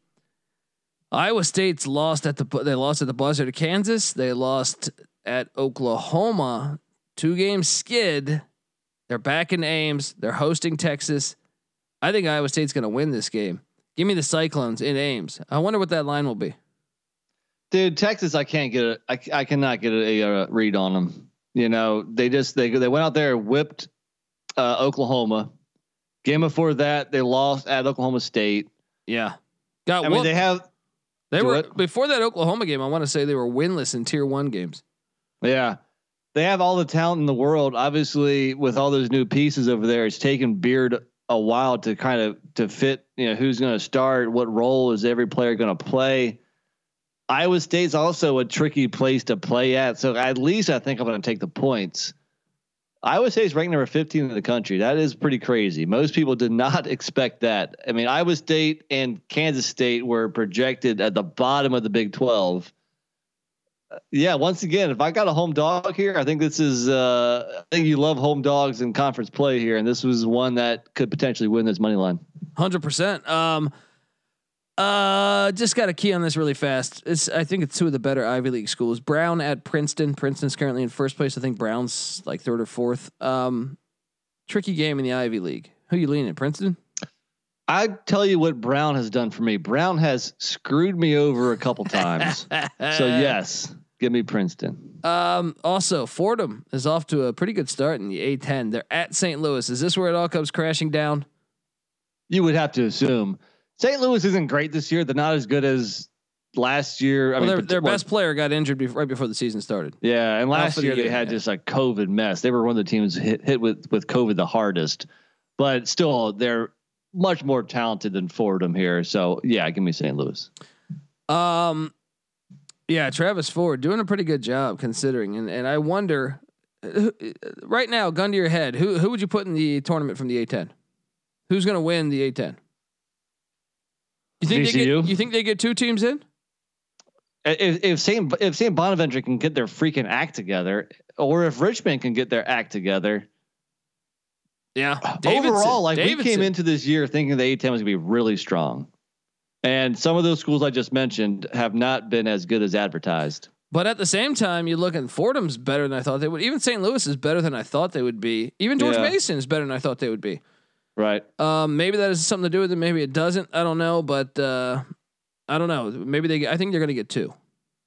Iowa State's lost at the they lost at the buzzer to Kansas. They lost at Oklahoma. Two game skid. They're back in Ames. They're hosting Texas. I think Iowa State's going to win this game. Give me the Cyclones in Ames. I wonder what that line will be. Dude, Texas, I can't get a, I, I cannot get a, a, read on them. You know, they just they they went out there whipped uh, Oklahoma. Game before that, they lost at Oklahoma State. Yeah, got I mean, they have They were what? before that Oklahoma game. I want to say they were winless in Tier One games. Yeah. They have all the talent in the world. Obviously, with all those new pieces over there, it's taken Beard a while to kind of to fit, you know, who's going to start, what role is every player going to play. Iowa State's also a tricky place to play at. So at least I think I'm going to take the points. Iowa State's ranked number 15 in the country. That is pretty crazy. Most people did not (laughs) expect that. I mean, Iowa State and Kansas State were projected at the bottom of the Big 12 yeah, once again, if I got a home dog here, I think this is. Uh, I think you love home dogs in conference play here, and this was one that could potentially win this money line. Hundred percent. Um, uh, just got a key on this really fast. It's I think it's two of the better Ivy League schools. Brown at Princeton. Princeton's currently in first place. I think Brown's like third or fourth. Um, tricky game in the Ivy League. Who you leaning? Princeton. I tell you what Brown has done for me. Brown has screwed me over a couple times. so (laughs) yes, give me Princeton. Um, also, Fordham is off to a pretty good start in the A10. They're at St. Louis. Is this where it all comes crashing down? You would have to assume St. Louis isn't great this year. They're not as good as last year. I well, mean, their, their best player got injured bef- right before the season started. Yeah, and last the year they had yeah. just a COVID mess. They were one of the teams hit, hit with with COVID the hardest, but still they're much more talented than Fordham here. So yeah, give me St. Louis. Um, yeah, Travis Ford doing a pretty good job considering, and and I wonder, right now, gun to your head, who who would you put in the tournament from the A10? Who's going to win the A10? You think they get? You think they get two teams in? If if Saint if Saint Bonaventure can get their freaking act together, or if Richmond can get their act together, Yeah. Uh, overall, like we came into this year thinking the A10 was gonna be really strong, and some of those schools I just mentioned have not been as good as advertised. But at the same time, you look at Fordham's better than I thought they would. Even St. Louis is better than I thought they would be. Even George Yeah. Mason is better than I thought they would be. Right. Um, maybe that has something to do with it. Maybe it doesn't. I don't know. But uh, I don't know. Maybe they. I think they're going to get two,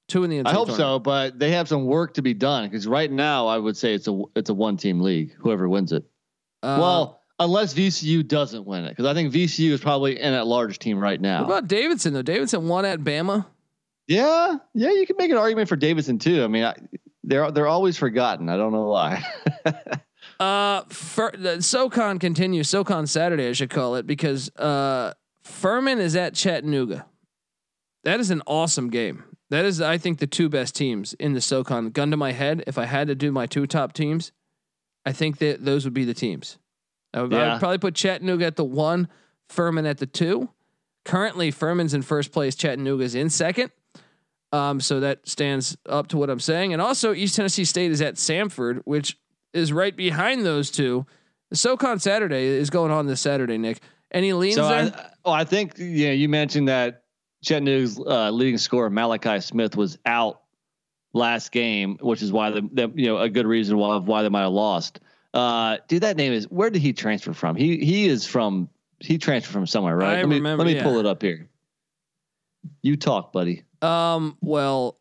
two in the. NCAA I hope tournament. so, but they have some work to be done because right now I would say it's a it's a one team league. Whoever wins it. Uh, well, unless VCU doesn't win it, because I think VCU is probably in at large team right now. what about Davidson though? Davidson won at Bama. yeah, yeah, you can make an argument for Davidson too. I mean, I, they're they're always forgotten. I don't know why. (laughs) Uh, SoCon continues. SoCon Saturday, I should call it, because uh, Furman is at Chattanooga. That is an awesome game. That is, I think, the two best teams in the SoCon. Gun to my head, if I had to do my two top teams, I think that those would be the teams. I would, I would probably put Chattanooga at the one, Furman at the two. Currently, Furman's in first place. Chattanooga's in second. Um, so that stands up to what I'm saying. And also, East Tennessee State is at Samford, which is right behind those two. SoCon Saturday is going on this Saturday, Nick. Any leans so there? I, oh, I think yeah, you mentioned that Chattanooga's uh, leading scorer Malachi Smith was out last game, which is why the, the you know a good reason why why they might have lost. Uh, dude, that name is where did he transfer from? He he is from he transferred from somewhere, right? I let me remember, let me yeah. pull it up here. You talk, buddy. Um. Well,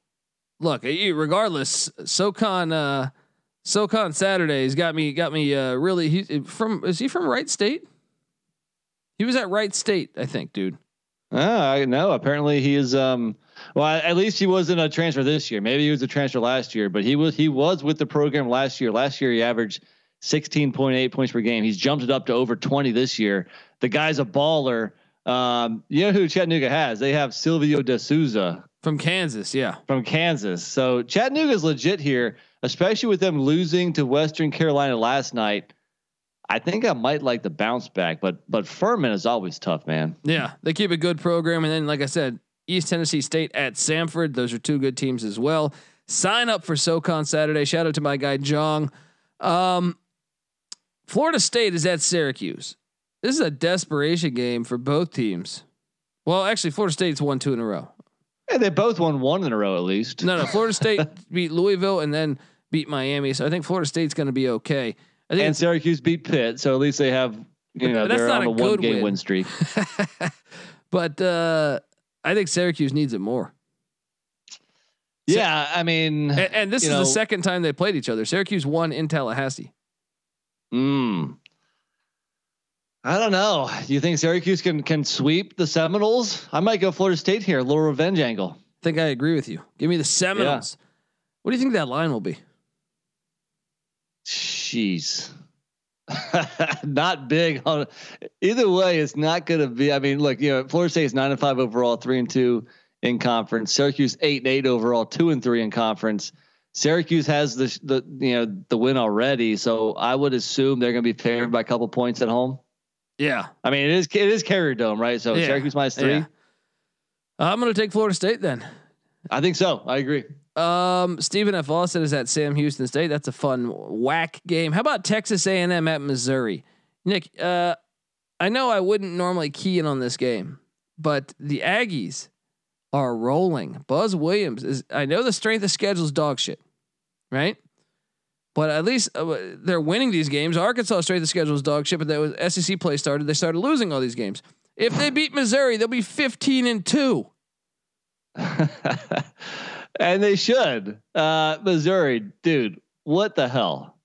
look. Regardless, SoCon. Uh, SoCon Saturdays got me. Got me. Uh, really. He from. Is he from Wright State? He was at Wright State, I think, dude. Ah, I know. Apparently, he is. Um, well, at least he wasn't a transfer this year. Maybe he was a transfer last year, but he was he was with the program last year. Last year, he averaged sixteen point eight points per game. He's jumped it up to over twenty this year. The guy's a baller. Um, you know who Chattanooga has? They have Silvio De Souza From Kansas, yeah. from Kansas. So Chattanooga's legit here, especially with them losing to Western Carolina last night. I think I might like the bounce back, but but Furman is always tough, man. Yeah, they keep a good program, and then, like I said, East Tennessee State at Samford. Those are two good teams as well. Sign up for SoCon Saturday. Shout out to my guy Jong. Um, Florida State is at Syracuse. This is a desperation game for both teams. Well, actually, Florida State's won two in a row. Hey, they both won one in a row at least. No, no, Florida State (laughs) beat Louisville and then beat Miami. So I think Florida State's going to be okay. I think and Syracuse beat Pitt, so at least they have you know they're on a a, one game win. win, streak. (laughs) but uh, I think Syracuse needs it more. yeah, I mean, And, and this is know- the second time they played each other. Syracuse won in Tallahassee. mm, I don't know. Do you think Syracuse can can sweep the Seminoles? I might go Florida State here, a little revenge angle. I think I agree with you. Give me the Seminoles. What do you think that line will be? Jeez. (laughs) not big on either way. It's not going to be. I mean, look, you know, Florida State is nine and five overall, three and two in conference. Syracuse eight and eight overall, two and three in conference. Syracuse has the the you know the win already, so I would assume they're going to be favored by a couple points at home. Yeah. I mean, it is it is Carrier Dome, right? So Yeah. Syracuse minus three. Yeah. Uh, I'm going to take Florida State then. I think so. I agree. Um, Stephen F. Austin is at Sam Houston State. That's a fun whack game. How about Texas A&M at Missouri? Nick, uh, I know I wouldn't normally key in on this game, but the Aggies are rolling. Buzz Williams is. I know the strength of schedule is dog shit, right? But at least uh, they're winning these games. Arkansas strength of schedule is dog shit, but that was SEC play started. They started losing all these games. If they beat Missouri, they'll be 15 and two. (laughs) and they should. Uh, Missouri, dude, what the hell?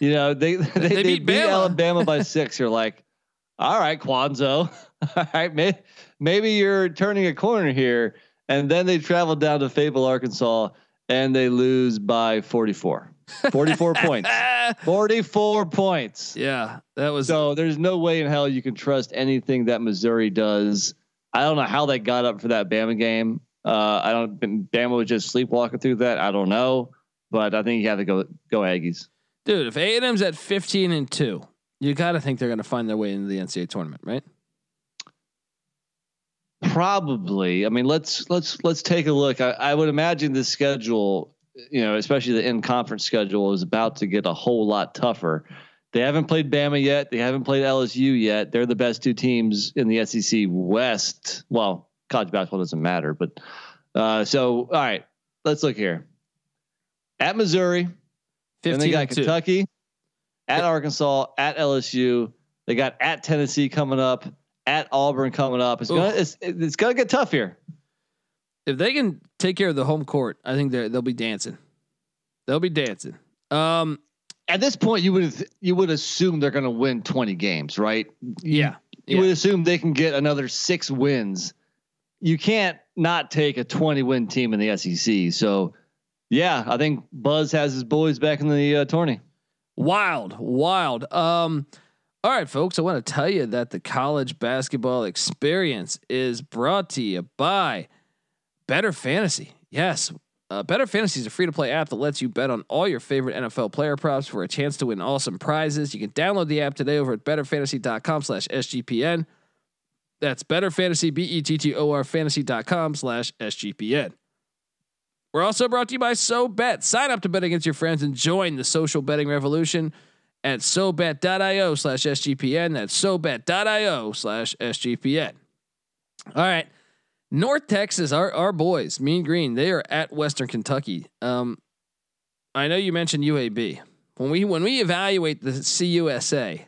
You know, they (laughs) they, they, beat beat, Alabama by (laughs) six. You're like, all right, Cuonzo. (laughs) All right, may, maybe you're turning a corner here. And then they travel down to Fayetteville, Arkansas, and they lose by 44. 44 points. 44 points. Yeah, that was So there's no way in hell you can trust anything that Missouri does. I don't know how they got up for that Bama game. Uh, I don't. Bama was just sleepwalking through that. I don't know, but I think you have to go go Aggies. Dude, if A and M's at fifteen and two, you got to think they're going to find their way into the NCAA tournament, right? Probably. I mean, let's let's let's take a look. I, I would imagine the schedule, you know, especially the in conference schedule, is about to get a whole lot tougher. They haven't played Bama yet. They haven't played LSU yet. They're the best two teams in the SEC West. Well, college basketball doesn't matter, but uh, so all right, let's look here. At Missouri, then they got Kentucky, at Arkansas, at LSU. They got at Tennessee coming up, at Auburn coming up. It's gonna it's, it's gonna get tough here. If they can take care of the home court, I think they they'll be dancing. They'll be dancing. Um, At this point, you would you would assume they're gonna win twenty games, right? yeah, You yeah. would assume they can get another six wins. You can't not take a twenty win team in the SEC. So, yeah, I think Buzz has his boys back in the uh, tourney. Wild, wild. Um, all right, folks. I want to tell you that the college basketball experience is brought to you by Bettor Fantasy. Yes, uh, Bettor Fantasy is a free to play app that lets you bet on all your favorite NFL player props for a chance to win awesome prizes. You can download the app today over at bettorfantasy.com slash SGPN. That's Bettor Fantasy, B E T T O R fantasy.com slash SGPN. We're also brought to you by SoBet. Sign up to bet against your friends and join the social betting revolution at SoBet.io slash SGPN. That's SoBet.io slash SGPN. All right. North Texas, our, our boys, Mean Green, they are at Western Kentucky. Um, I know you mentioned UAB. When we when we evaluate the CUSA,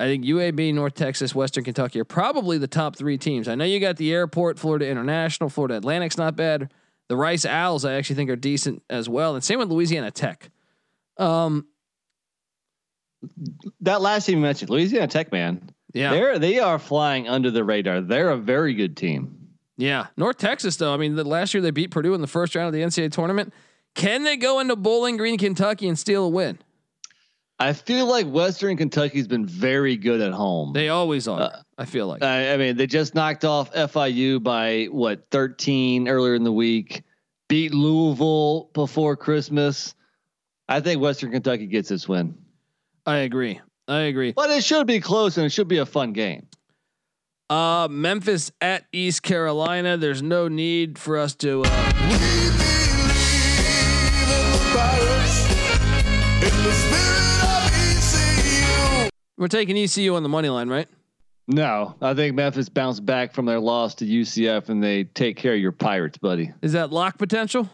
I think UAB, North Texas, Western Kentucky are probably the top three teams. I know you got the airport, Florida International, Florida Atlantic's not bad. The Rice Owls, I actually think, are decent as well. And same with Louisiana Tech. Um, That last team you mentioned, Louisiana Tech, man, yeah, they're they are flying under the radar. They're a very good team. yeah. North Texas, though, I mean, the last year they beat Purdue in the first round of the NCAA tournament. Can they go into Bowling Green, Kentucky, and steal a win? I feel like Western Kentucky's been very good at home. They always are. Uh, I feel like. I, I mean, they just knocked off FIU by what 13 earlier in the week. Beat Louisville before Christmas. I think Western Kentucky gets this win, I agree. I agree. but it should be close and it should be a fun game. Uh, Memphis at East Carolina. There's no need for us to. Uh, we're taking ECU on the money line, right? No, I think Memphis bounced back from their loss to UCF and they take care of your Pirates, buddy. Is that lock potential?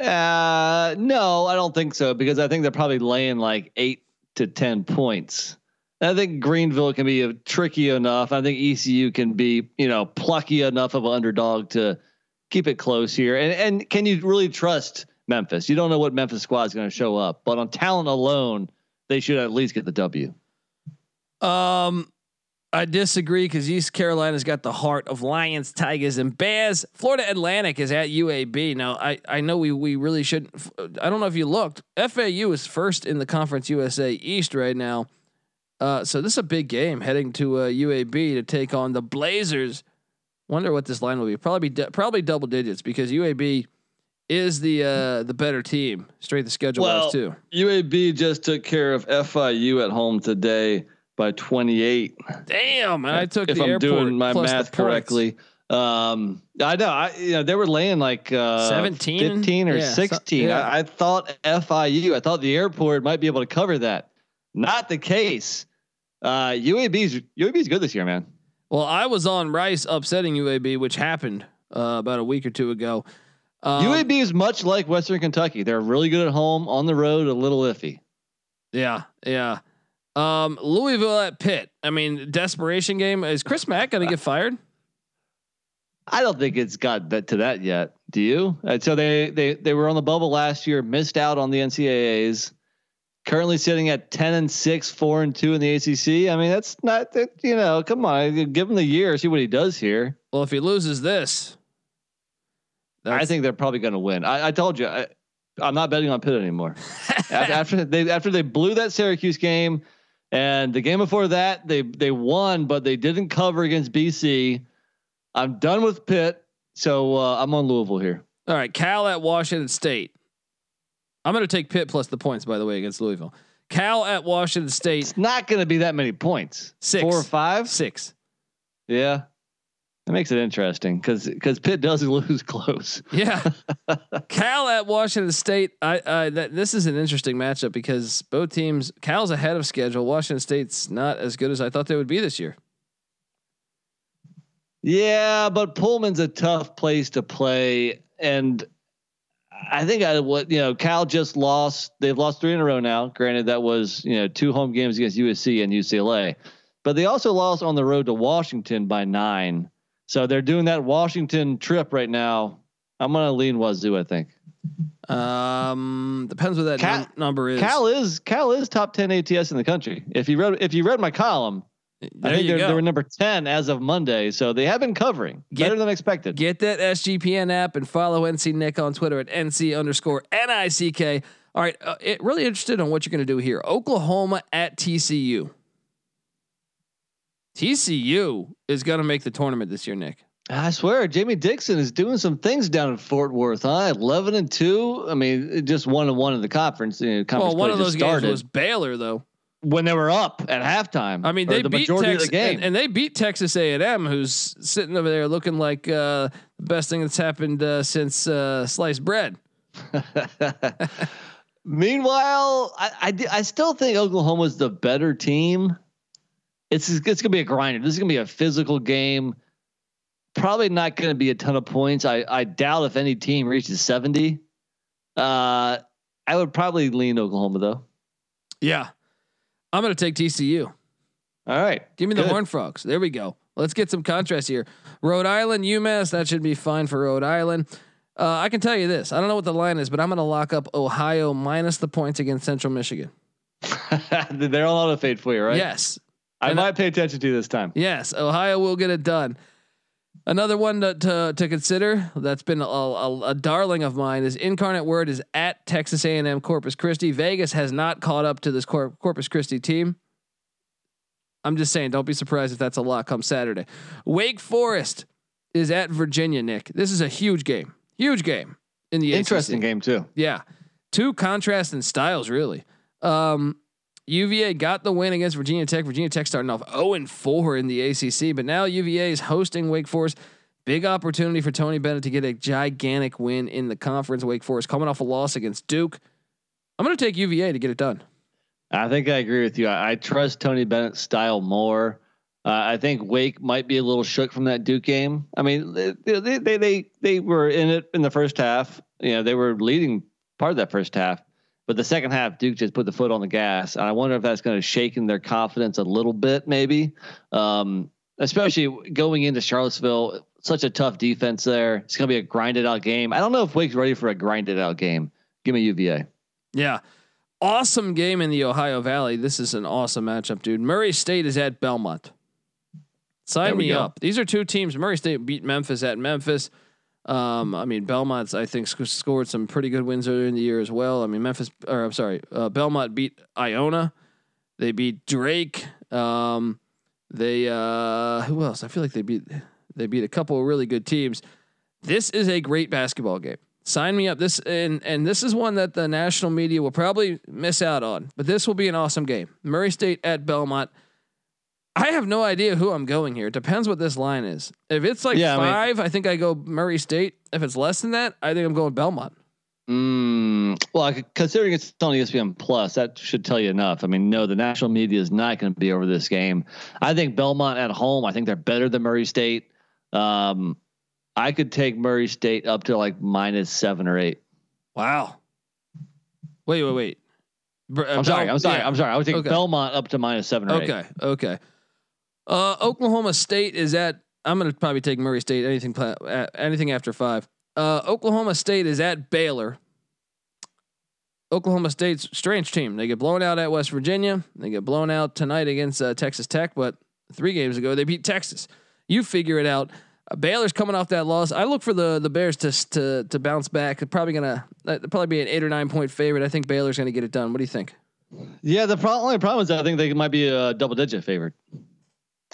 Uh, no, I don't think so because I think they're probably laying like eight to ten points. I think Greenville can be a tricky enough. I think ECU can be, you know, plucky enough of an underdog to keep it close here. And and can you really trust Memphis? You don't know what Memphis squad is going to show up, but on talent alone, they should at least get the W. Um, I disagree because East Carolina's got the heart of lions, tigers, and bears. Florida Atlantic is at UAB. Now, I, I know we we really shouldn't. I don't know if you looked. FAU is first in the Conference USA East right now. Uh, so this is a big game heading to uh, UAB to take on the Blazers. Wonder what this line will be. Probably be probably double digits because UAB is the uh, the better team. Straight the schedule Well, wise too. UAB just took care of FIU at home today by 28. Damn, and I took if the I'm doing my math correctly. Um, I know. I you know they were laying like uh, 17? 15 or Yeah, so- 16. yeah. I, I thought FIU. I thought the airport might be able to cover that. Not the case. Uh, UAB's UAB's good this year, man. Well, I was on Rice upsetting UAB, which happened uh, about a week or two ago. Um, UAB is much like Western Kentucky. They're really good at home. On the road, a little iffy. Yeah, yeah. Um, Louisville at Pitt. I mean, desperation game. Is Chris Mack going to get fired? I don't think it's got to that yet. Do you? Uh, so they they they were on the bubble last year, missed out on the NCAA's. Currently sitting at ten and six, four and two in the ACC. I mean, that's not that. You know, come on, give him the year, see what he does here. Well, if he loses this, I think they're probably going to win. I, I told you, I, I'm not betting on Pitt anymore. (laughs) after, after they after they blew that Syracuse game, and the game before that they they won, but they didn't cover against BC. I'm done with Pitt, so uh, I'm on Louisville here. All right, Cal at Washington State. I'm going to take Pitt plus the points, by the way, against Louisville. Cal at Washington State, It's not going to be that many points. Six. four or five. six. Yeah. That makes it interesting because because Pitt does (laughs) lose close. Yeah, (laughs) Cal at Washington State. I, I that this is an interesting matchup because both teams. Cal's ahead of schedule. Washington State's not as good as I thought they would be this year. Yeah, but Pullman's a tough place to play, and I think I what you know Cal just lost. They've lost three in a row now. Granted, that was you know two home games against USC and UCLA, but they also lost on the road to Washington by nine. So they're doing that Washington trip right now. I'm gonna lean Wazoo. I think. Um, depends what that Cal- num- number is. Cal is Cal is top ten ATS in the country. If you read if you read my column, I think they were number ten as of Monday. So they have been covering Get- better than expected. Get that SGPN app and follow NC Nick on Twitter at NC underscore NICK. All right. Uh, it really interested on what you're going to do here. Oklahoma at TCU. TCU is going to make the tournament this year, Nick. I swear, Jamie Dixon is doing some things down in Fort Worth, huh? Eleven and two. I mean, just one and one in the conference. You know, conference Well, one of those games started was Baylor, though. when they were up at halftime. I mean, they the beat Texas, the. And, and they beat Texas A&M, who's sitting over there looking like uh, the best thing that's happened uh, since uh, sliced bread. (laughs) (laughs) Meanwhile, I, I I still think Oklahoma's the better team. It's it's gonna be a grinder. This is gonna be a physical game. Probably not gonna be a ton of points. I I doubt if any team reaches seventy. Uh, I would probably lean Oklahoma though. Yeah. I'm going to take TCU. All right, Give me the Good. Horn Frogs. There we go. Let's get some contrast here. Rhode Island, UMass. That should be fine for Rhode Island. Uh, I can tell you this. I don't know what the line is, but I'm going to lock up Ohio minus the points against Central Michigan. (laughs) They're all out of fade for you, right? Yes. I And might pay attention to this time. Yes. Ohio will get it done. Another one to, to, to consider that's been a, a, a darling of mine is Incarnate Word is at Texas A&M Corpus Christi. Vegas has not caught up to this Cor- Corpus Christi team. I'm just saying, don't be surprised if that's a lot come Saturday. Wake Forest is at Virginia. Nick, this is a huge game, huge game in the Interesting ACC. game too. Yeah. Two contrasting styles, really. Um, UVA got the win against Virginia Tech. Virginia Tech starting off 0 and 4 in the ACC, but now UVA is hosting Wake Forest. Big opportunity for Tony Bennett to get a gigantic win in the conference. Wake Forest coming off a loss against Duke. I'm going to take UVA to get it done. I think I agree with you. I, I trust Tony Bennett's style more. Uh, I think Wake might be a little shook from that Duke game. I mean, they, they they they were in it in the first half. You know, they were leading part of that first half, but the second half, Duke just put the foot on the gas, and I wonder if that's going to shake in their confidence a little bit, maybe. Um, especially going into Charlottesville, such a tough defense there. It's going to be a grinded out game. I don't know if Wake's ready for a grinded out game. Give me UVA. Yeah. Awesome game in the Ohio Valley. This is an awesome matchup, dude. Murray State is at Belmont. Sign me go. up. These are two teams. Murray State beat Memphis at Memphis. Um, I mean, Belmont's I think sc- scored some pretty good wins earlier in the year as well. I mean, Memphis, or I'm sorry, uh, Belmont beat Iona. They beat Drake. Um, they uh, who else? I feel like they beat they beat a couple of really good teams. This is a great basketball game. Sign me up. This and and this is one that the national media will probably miss out on, but this will be an awesome game. Murray State at Belmont. I have no idea who I'm going here. It depends what this line is. If it's like Yeah, I mean- five, I, think I go Murray State. If it's less than that, I think I'm going Belmont. Mm, well, I- considering it's on ESPN Plus, that should tell you enough. I mean, no, the national media is not going to be over this game. I think Belmont at home. I think they're better than Murray State. Um, I could take Murray State up to like minus seven or eight. Wow. Wait, wait, wait. Br- uh, I'm sorry. Bel- I'm sorry. yeah. I'm sorry. I would take Okay. Belmont up to minus seven or eight. Okay. Okay. Uh, Oklahoma State is at. I'm gonna probably take Murray State. Anything, anything after five. Uh, Oklahoma State is at Baylor. Oklahoma State's strange team. They get blown out at West Virginia. They get blown out tonight against uh, Texas Tech, but three games ago they beat Texas. You figure it out. Uh, Baylor's coming off that loss. I look for the the Bears to to to bounce back. They're probably gonna uh, probably be an eight or nine point favorite. I think Baylor's gonna get it done. What do you think? Yeah. The pro- only problem is I think they might be a double digit favorite.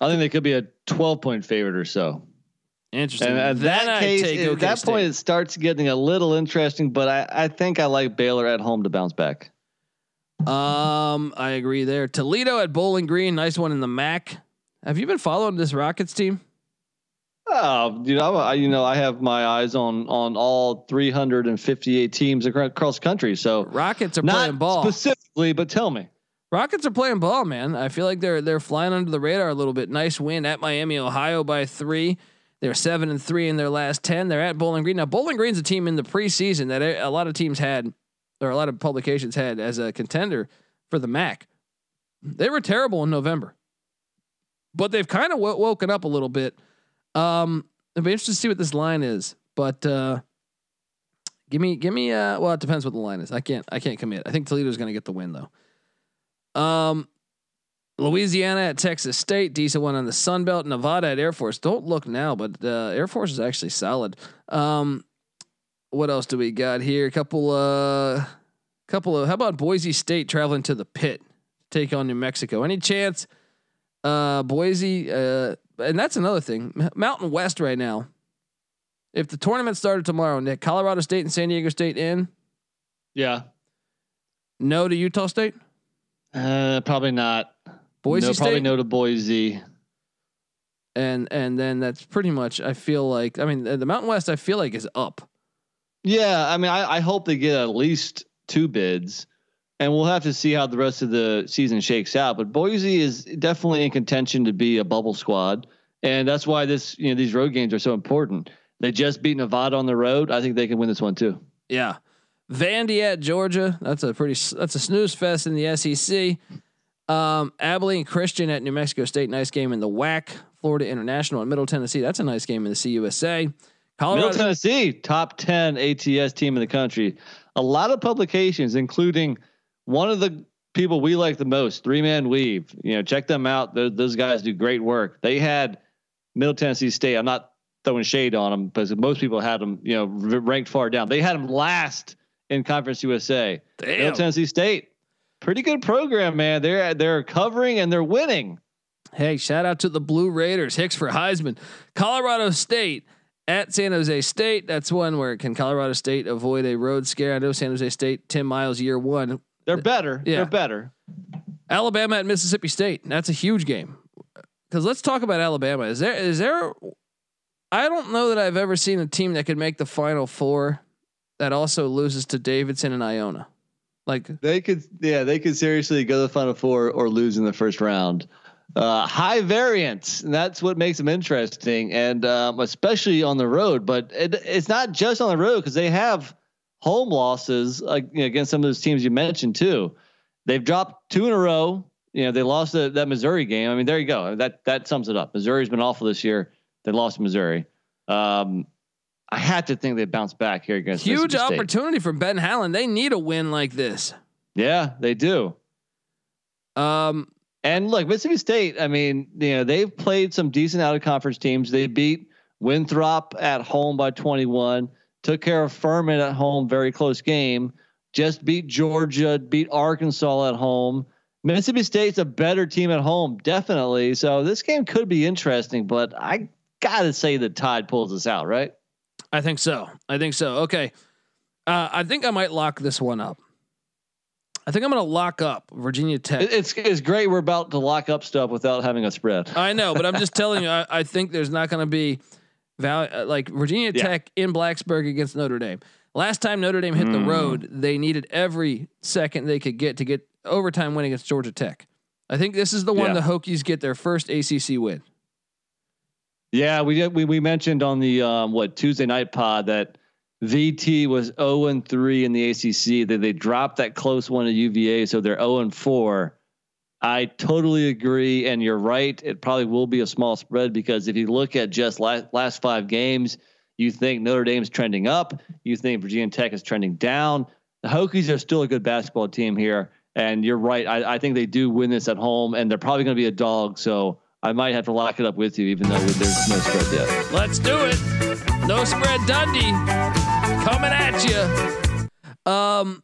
I think they could be a 12 point favorite or so. Interesting. And at Then that case, take at OK that State. point, it starts getting a little interesting. But I, I think I like Baylor at home to bounce back. Um, I agree there. Toledo at Bowling Green, nice one in the MAC. Have you been following this Rockets team? Oh, you know, I, you know, I have my eyes on on all 358 teams across country. So Rockets are not playing ball. specifically, but tell me. Rockets are playing ball, man. I feel like they're they're flying under the radar a little bit. Nice win at Miami, Ohio by three. They're seven and three in their last ten. They're at Bowling Green. Now Bowling Green's a team in the preseason that a lot of teams had, or a lot of publications had as a contender for the MAC. They were terrible in November, but they've kind of w- woken up a little bit. Um, it'll be interesting to see what this line is, but uh, give me, give me. Uh, well, it depends what the line is. I can't, I can't commit. I think Toledo's going to get the win though. Um, Louisiana at Texas State, decent one on the Sun Belt. Nevada at Air Force. Don't look now, but uh, Air Force is actually solid. Um, what else do we got here? A couple, uh, couple of. How about Boise State traveling to the pit, take on New Mexico? Any chance? Uh, Boise. Uh, and that's another thing. Mountain West right now. If the tournament started tomorrow, Nick, Colorado State and San Diego State in. Yeah. No to Utah State. Uh, probably not. Boise no, State. Probably no to Boise. And and then that's pretty much. I feel like. I mean, the Mountain West. I feel like is up. Yeah, I mean, I, I hope they get at least two bids, and we'll have to see how the rest of the season shakes out. But Boise is definitely in contention to be a bubble squad, and that's why this you know these road games are so important. They just beat Nevada on the road. I think they can win this one too. Yeah, Vandy at Georgia. That's a pretty. That's a snooze fest in the SEC. Um, Abilene Christian at New Mexico State. Nice game in the WAC. Florida International at Middle Tennessee. That's a nice game in the CUSA. Colorado Middle Tennessee, top 10 ATS team in the country. A lot of publications, including one of the people we like the most, Three Man Weave. You know, check them out. Those, those guys do great work. They had Middle Tennessee State. I'm not throwing shade on them, but most people had them, you know, ranked far down. They had them last in Conference USA. Damn. Middle Tennessee State, pretty good program, man. They're they're covering and they're winning. Hey, shout out to the Blue Raiders. Hicks for Heisman. Colorado State at San Jose State. That's one where can Colorado State avoid a road scare? I know San Jose State, Tim Miles, year one. They're better. Yeah. They're better. Alabama at Mississippi State. That's a huge game. Because let's talk about Alabama. Is there is there? I don't know that I've ever seen a team that could make the Final Four that also loses to Davidson and Iona. Like they could, yeah, they could seriously go to the Final Four or lose in the first round. Uh, high variance, and that's what makes them interesting, and um, especially on the road. But it, it's not just on the road because they have home losses like you know, against some of those teams you mentioned too. They've dropped two in a row. You know, they lost the, that Missouri game. I mean, there you go. That that sums it up. Missouri's been awful this year. They lost Missouri. Um, I had to think they bounce back here against huge opportunity for Ben Hallen. They need a win like this. Yeah, they do. Um, and look, Mississippi State. I mean, you know, they've played some decent out of conference teams. They beat Winthrop at home by 21. Took care of Furman at home, very close game. Just beat Georgia, beat Arkansas at home. Mississippi State's a better team at home, definitely. So this game could be interesting, but I gotta say the Tide pulls us out, right? I think so. I think so. Okay. Uh, I think I might lock this one up. I think I'm going to lock up Virginia Tech. It's it's great we're about to lock up stuff without having a spread. I know, but I'm just telling you. I, I think there's not going to be value uh, like Virginia yeah. Tech in Blacksburg against Notre Dame. Last time Notre Dame hit mm. the road, they needed every second they could get to get overtime win against Georgia Tech. I think this is the one yeah. the Hokies get their first ACC win. Yeah, we did. We we mentioned on the um, what Tuesday night pod that VT was 0 and 3 in the ACC. That they dropped that close one to UVA, so they're 0 and 4. I totally agree, and you're right. It probably will be a small spread because if you look at just last, last five games, you think Notre Dame's trending up, you think Virginia Tech is trending down. The Hokies are still a good basketball team here, and you're right. I, I think they do win this at home, and they're probably going to be a dog. So I might have to lock it up with you, even though there's no spread yet. Let's do it. No spread, Dundee coming at you. Um,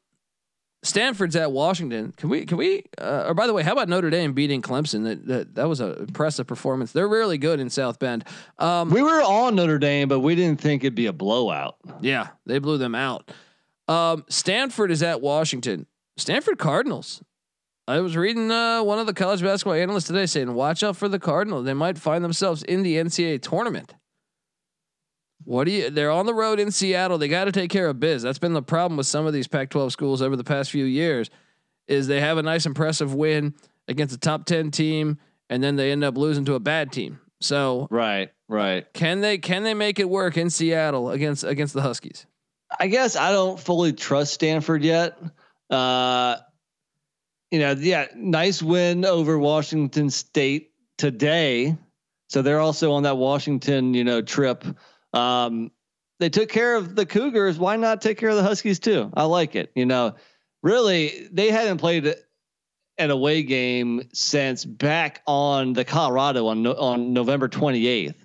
Stanford's at Washington. Can we? Can we? Uh, or by the way, how about Notre Dame beating Clemson? That that, that was an impressive performance. They're really good in South Bend. Um, we were on Notre Dame, but we didn't think it'd be a blowout. Yeah, they blew them out. Um, Stanford is at Washington. Stanford Cardinals. I was reading uh, one of the college basketball analysts today saying, "Watch out for the Cardinals. They might find themselves in the NCAA tournament." What do you? They're on the road in Seattle. They got to take care of biz. That's been the problem with some of these Pac-12 schools over the past few years. Is they have a nice impressive win against a top ten team, and then they end up losing to a bad team. So Right, right. can they can they make it work in Seattle against against the Huskies? I guess I don't fully trust Stanford yet. Uh, you know, yeah, nice win over Washington State today. So they're also on that Washington, you know, trip. Um, they took care of the Cougars. Why not take care of the Huskies too? I like it. You know, really, they hadn't played an away game since back on the Colorado on on November 28th.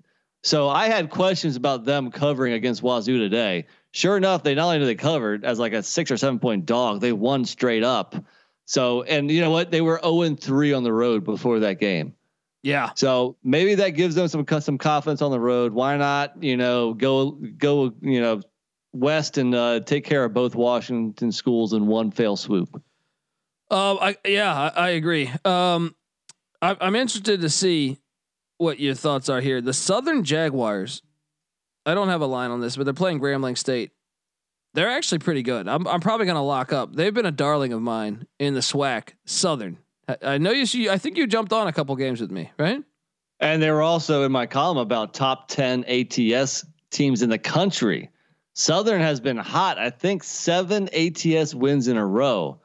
So I had questions about them covering against Wazoo today. Sure enough, they not only did they covered as like a six or seven point dog, they won straight up. So and you know what? They were 0 and 3 on the road before that game. Yeah, So maybe that gives them some some confidence on the road. Why not, you know, go go, you know, west and uh, take care of both Washington schools in one fail swoop. Um, I yeah, I, I agree. Um, I, I'm interested to see what your thoughts are here. The Southern Jaguars. I don't have a line on this, but they're playing Grambling State. They're actually pretty good. I'm I'm probably gonna lock up. They've been a darling of mine in the SWAC. Southern. I, know you. See, I think you jumped on a couple games with me, right? And they were also in my column about top 10 ATS teams in the country. Southern has been hot. I think seven ATS wins in a row.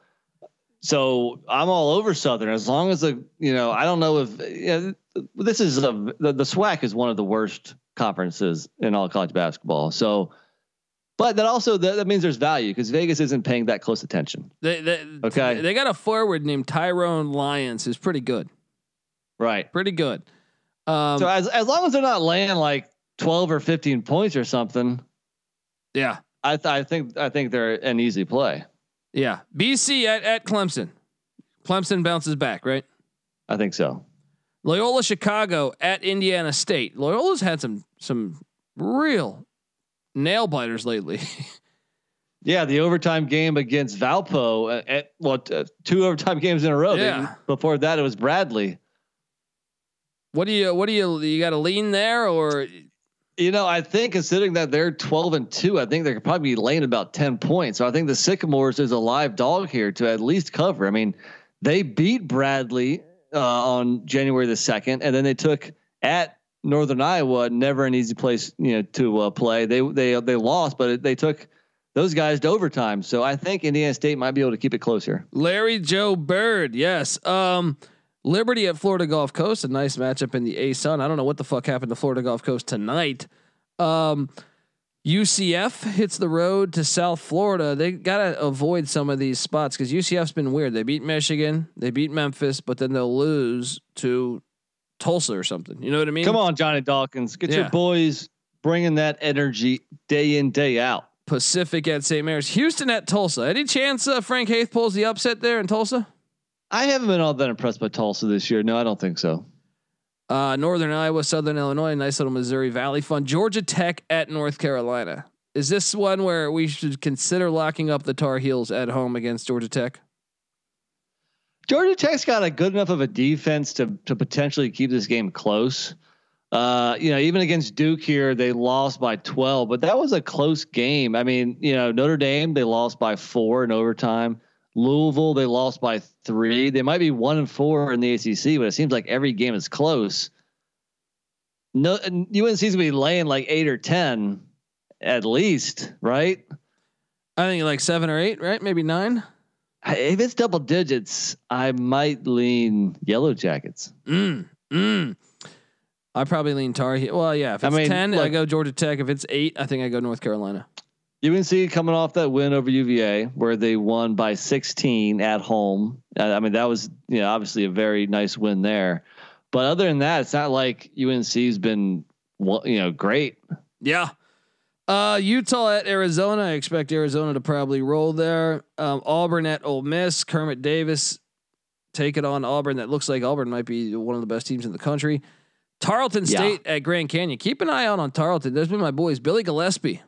So I'm all over Southern as long as the you know I don't know if you know, this is a the, the SWAC is one of the worst conferences in all college basketball. So, but that also that, that means there's value because Vegas isn't paying that close attention. They, they, Okay. They got a forward named Tyrone Lyons who's pretty good. Right. Pretty good. Um, so as as long as they're not laying like 12 or 15 points or something, yeah. I th- I think I think they're an easy play. Yeah. BC at, at Clemson. Clemson bounces back, right? I think so. Loyola Chicago at Indiana State. Loyola's had some some real nail biters lately. (laughs) Yeah, the overtime game against Valpo uh, at what uh, two overtime (laughs) games in a row. Yeah. before that, it was Bradley. what do you what do you you got to lean there or You know, I think considering that they're twelve and two, I think they could probably be laying about ten points. So I think the Sycamores is a live dog here to at least cover. I mean, they beat Bradley uh, on January the second, and then they took at Northern Iowa. Never an easy place, you know, to uh, play. They they they lost, but they took those guys to overtime. So I think Indiana State might be able to keep it close here. Larry Joe Bird? Yes. Um Liberty at Florida Gulf Coast, a nice matchup in the ASUN. I don't know what the fuck happened to Florida Gulf Coast tonight. Um UCF hits the road to South Florida. They got to avoid some of these spots because UCF's been weird. They beat Michigan, they beat Memphis, but then they'll lose to Tulsa or something. You know what I mean? Come on, Johnny Dawkins, get Yeah. your boys bringing that energy day in day out. Pacific at St. Mary's. Houston at Tulsa. Any chance uh, Frank Haith pulls the upset there in Tulsa? I haven't been all that impressed by Tulsa this year. No, I don't think so. Uh, Northern Iowa, Southern Illinois, nice little Missouri Valley fun. Georgia Tech at North Carolina. Is this one where we should consider locking up the Tar Heels at home against Georgia Tech? Georgia Tech's got a good enough of a defense to to potentially keep this game close. Uh, you know, even against Duke here, they lost by 12, but that was a close game. I mean, you know, Notre Dame, they lost by four in overtime. Louisville, they lost by three. They might be one and four in the ACC, but it seems like every game is close. No, UNC's gonna be laying like eight or 10 at least, right? I think like seven or eight, right? Maybe nine. If it's double digits, I might lean Yellow Jackets. Mm, mm. I probably lean Tar Heel. Well, yeah. If I it's mean, ten, I go Georgia Tech. If it's eight, I think I go North Carolina. UNC coming off that win over UVA where they won by 16 at home. I mean, that was, you know, obviously a very nice win there. But other than that, it's not like UNC's been, you know, great. Yeah. Uh, Utah at Arizona. I expect Arizona to probably roll there. Um, Auburn at Ole Miss. Kermit Davis take it on Auburn. That looks like Auburn might be one of the best teams in the country. Tarleton Yeah. State at Grand Canyon. Keep an eye out on Tarleton. There's been my boys Billy Gillispie.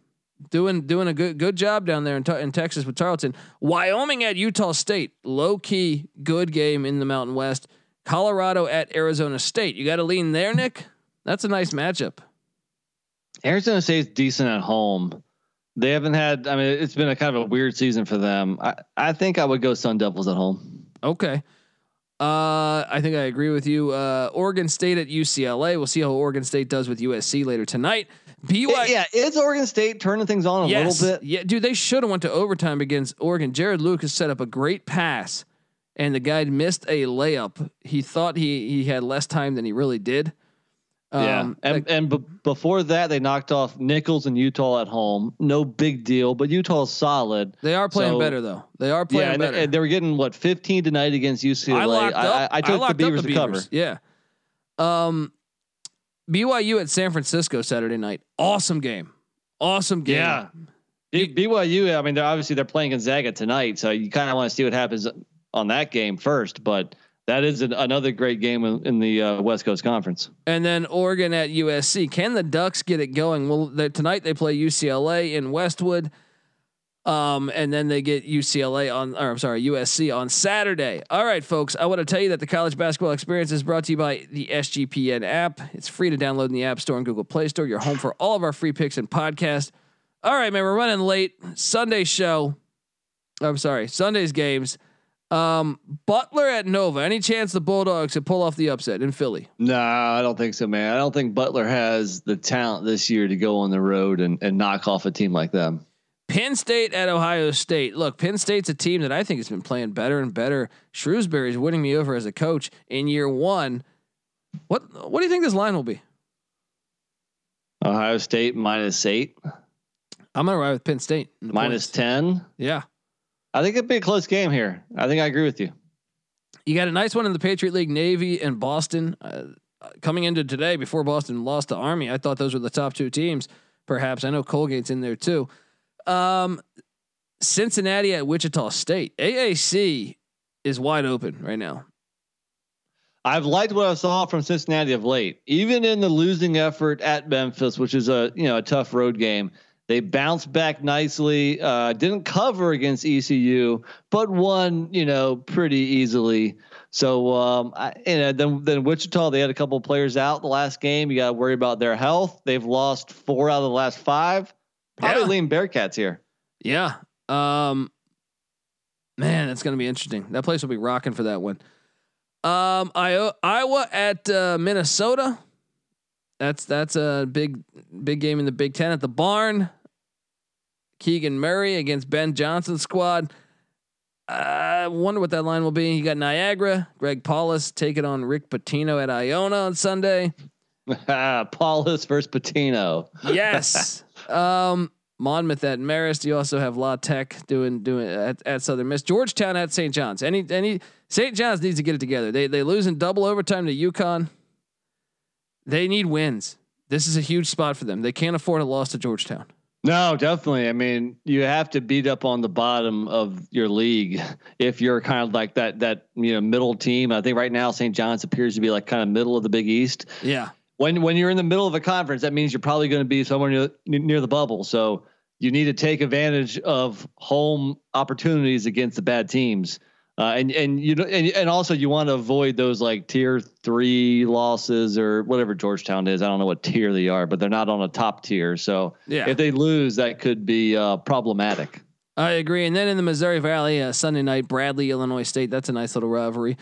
doing doing a good good job down there in, in Texas with Tarleton. Wyoming at Utah State, low key good game in the Mountain West. Colorado at Arizona State. You got to lean there, Nick. That's a nice matchup. Arizona State's decent at home. They haven't had. I mean, it's been a kind of a weird season for them. I, I think I would go Sun Devils at home. Okay. Uh, I think I agree with you. Uh, Oregon State at UCLA. We'll see how Oregon State does with USC later tonight. BYU. Yeah, is Oregon State turning things on a yes. little bit? Yeah, dude, they should have went to overtime against Oregon. Jarod Lucas set up a great pass, and the guy missed a layup. He thought he he had less time than he really did. Yeah, um, and like, and b- before that, they knocked off Nicholls and Utah at home. No big deal, but Utah's solid. They are playing so, better though. They are playing yeah, and, better. And they were getting what 15 tonight against UCLA. I, I, I took I the Beavers, the Beavers to cover. Yeah. Um, BYU at San Francisco Saturday night. Awesome game. Awesome game. Yeah. B- BYU. I mean, they're obviously they're playing Gonzaga tonight, so you kind of want to see what happens on that game first, but that is an, another great game in, in the uh, West Coast Conference. And then Oregon at USC. Can the Ducks get it going? Well, tonight they play UCLA in Westwood. Um, and then they get UCLA on, or I'm sorry, USC on Saturday. All right, folks. I want to tell you that the college basketball experience is brought to you by the SGPN app. It's free to download in the App Store and Google Play Store. You're home for all of our free picks and podcasts. All right, man. We're running late. Sunday show. I'm sorry, Sunday's games. Um, Butler at Nova. Any chance the Bulldogs could pull off the upset in Philly? No, I don't think so, man. I don't think Butler has the talent this year to go on the road and, and knock off a team like them. Penn State at Ohio State. Look, Penn State's a team that I think has been playing better and better. Shrewsberry's winning me over as a coach in year one. What What do you think this line will be? Ohio State minus eight. I'm gonna ride with Penn State minus ten. Yeah, I think it'd be a close game here. I think I agree with you. You got a nice one in the Patriot League, Navy and Boston. Uh, coming into today, before Boston lost to Army, I thought those were the top two teams. Perhaps I know Colgate's in there too. Um, Cincinnati at Wichita State. AAC is wide open right now. I've liked what I saw from Cincinnati of late. Even in the losing effort at Memphis, which is a you know a tough road game, they bounced back nicely. Uh, didn't cover against ECU, but won, you know, pretty easily. So, um, I, and then then Wichita, they had a couple players out the last game. You got to worry about their health. They've lost four out of the last five. Probably yeah. lean Bearcats here. Yeah. Um, man, it's gonna be interesting. That place will be rocking for that one. Um, Iowa at uh, Minnesota. That's that's a big big game in the Big Ten at the barn. Keegan Murray against Ben Johnson's squad. I wonder what that line will be. You got Niagara, Greg Paulus taking on Rick Pitino at Iona on Sunday. (laughs) Paulus versus Pitino. yes. (laughs) Um, Monmouth at Marist. You also have La Tech doing doing at, at Southern Miss. Georgetown at St. John's. Any any St. John's needs to get it together. They they lose in double overtime to UConn. They need wins. This is a huge spot for them. They can't afford a loss to Georgetown. No, definitely. I mean, you have to beat up on the bottom of your league if you're kind of like that that you know middle team. I think right now St. John's appears to be like kind of middle of the Big East. Yeah. When when you're in the middle of a conference, that means you're probably going to be somewhere near near the bubble. So you need to take advantage of home opportunities against the bad teams. Uh, and and you know and, and also you want to avoid those like tier three losses or whatever Georgetown is. I don't know what tier they are, but they're not on a top tier. So yeah. if they lose, that could be uh, problematic. I agree. And then in the Missouri Valley, uh, Sunday night, Bradley, Illinois State. That's a nice little rivalry.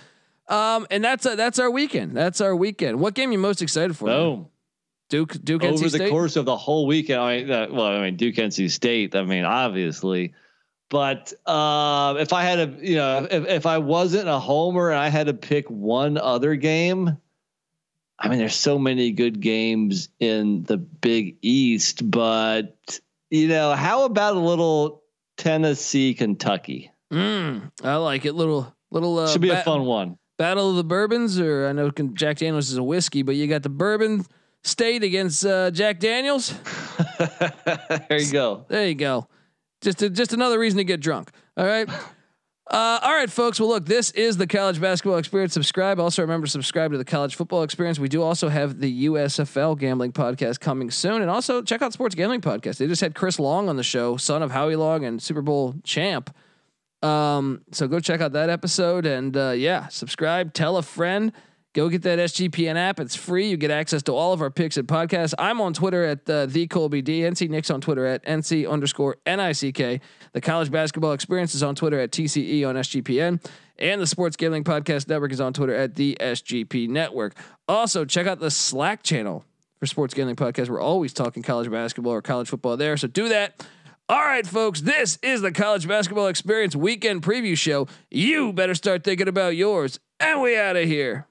Um, and that's a, that's our weekend. That's our weekend. What game are you most excited for? Oh, Duke, Duke, over NC the State? course of the whole weekend. I mean, uh, well, I mean Duke, NC State. I mean, obviously. But uh, if I had a, you know, if, if I wasn't a homer and I had to pick one other game, I mean, there's so many good games in the Big East, but you know, how about a little Tennessee, Kentucky? Mm, I like it. Little, little uh, should be bat- a fun one. Battle of the bourbons, or I know Jack Daniels is a whiskey, but you got the bourbon state against uh, Jack Daniels. (laughs) there you go. There you go. Just a, just another reason to get drunk. All right. (laughs) Uh, all right, folks. Well, look, this is the college basketball experience. Subscribe. Also, remember to subscribe to the college football experience. We do also have the USFL gambling podcast coming soon, and also check out Sports Gambling Podcast. They just had Chris Long on the show, son of Howie Long and Super Bowl champ. Um, so go check out that episode, and uh, yeah, subscribe. Tell a friend. Go get that SGPN app. It's free. You get access to all of our picks and podcasts. I'm on Twitter at uh, the Colby D. NC Nick's on Twitter at NC underscore NICK. The College Basketball Experience is on Twitter at TCE on SGPN. And the Sports Gambling Podcast Network is on Twitter at the SGP Network. Also, check out the Slack channel for Sports Gambling Podcast. We're always talking college basketball or college football there. So do that. All right, folks, this is the College Basketball Experience Weekend Preview Show. You better start thinking about yours. And we out of here.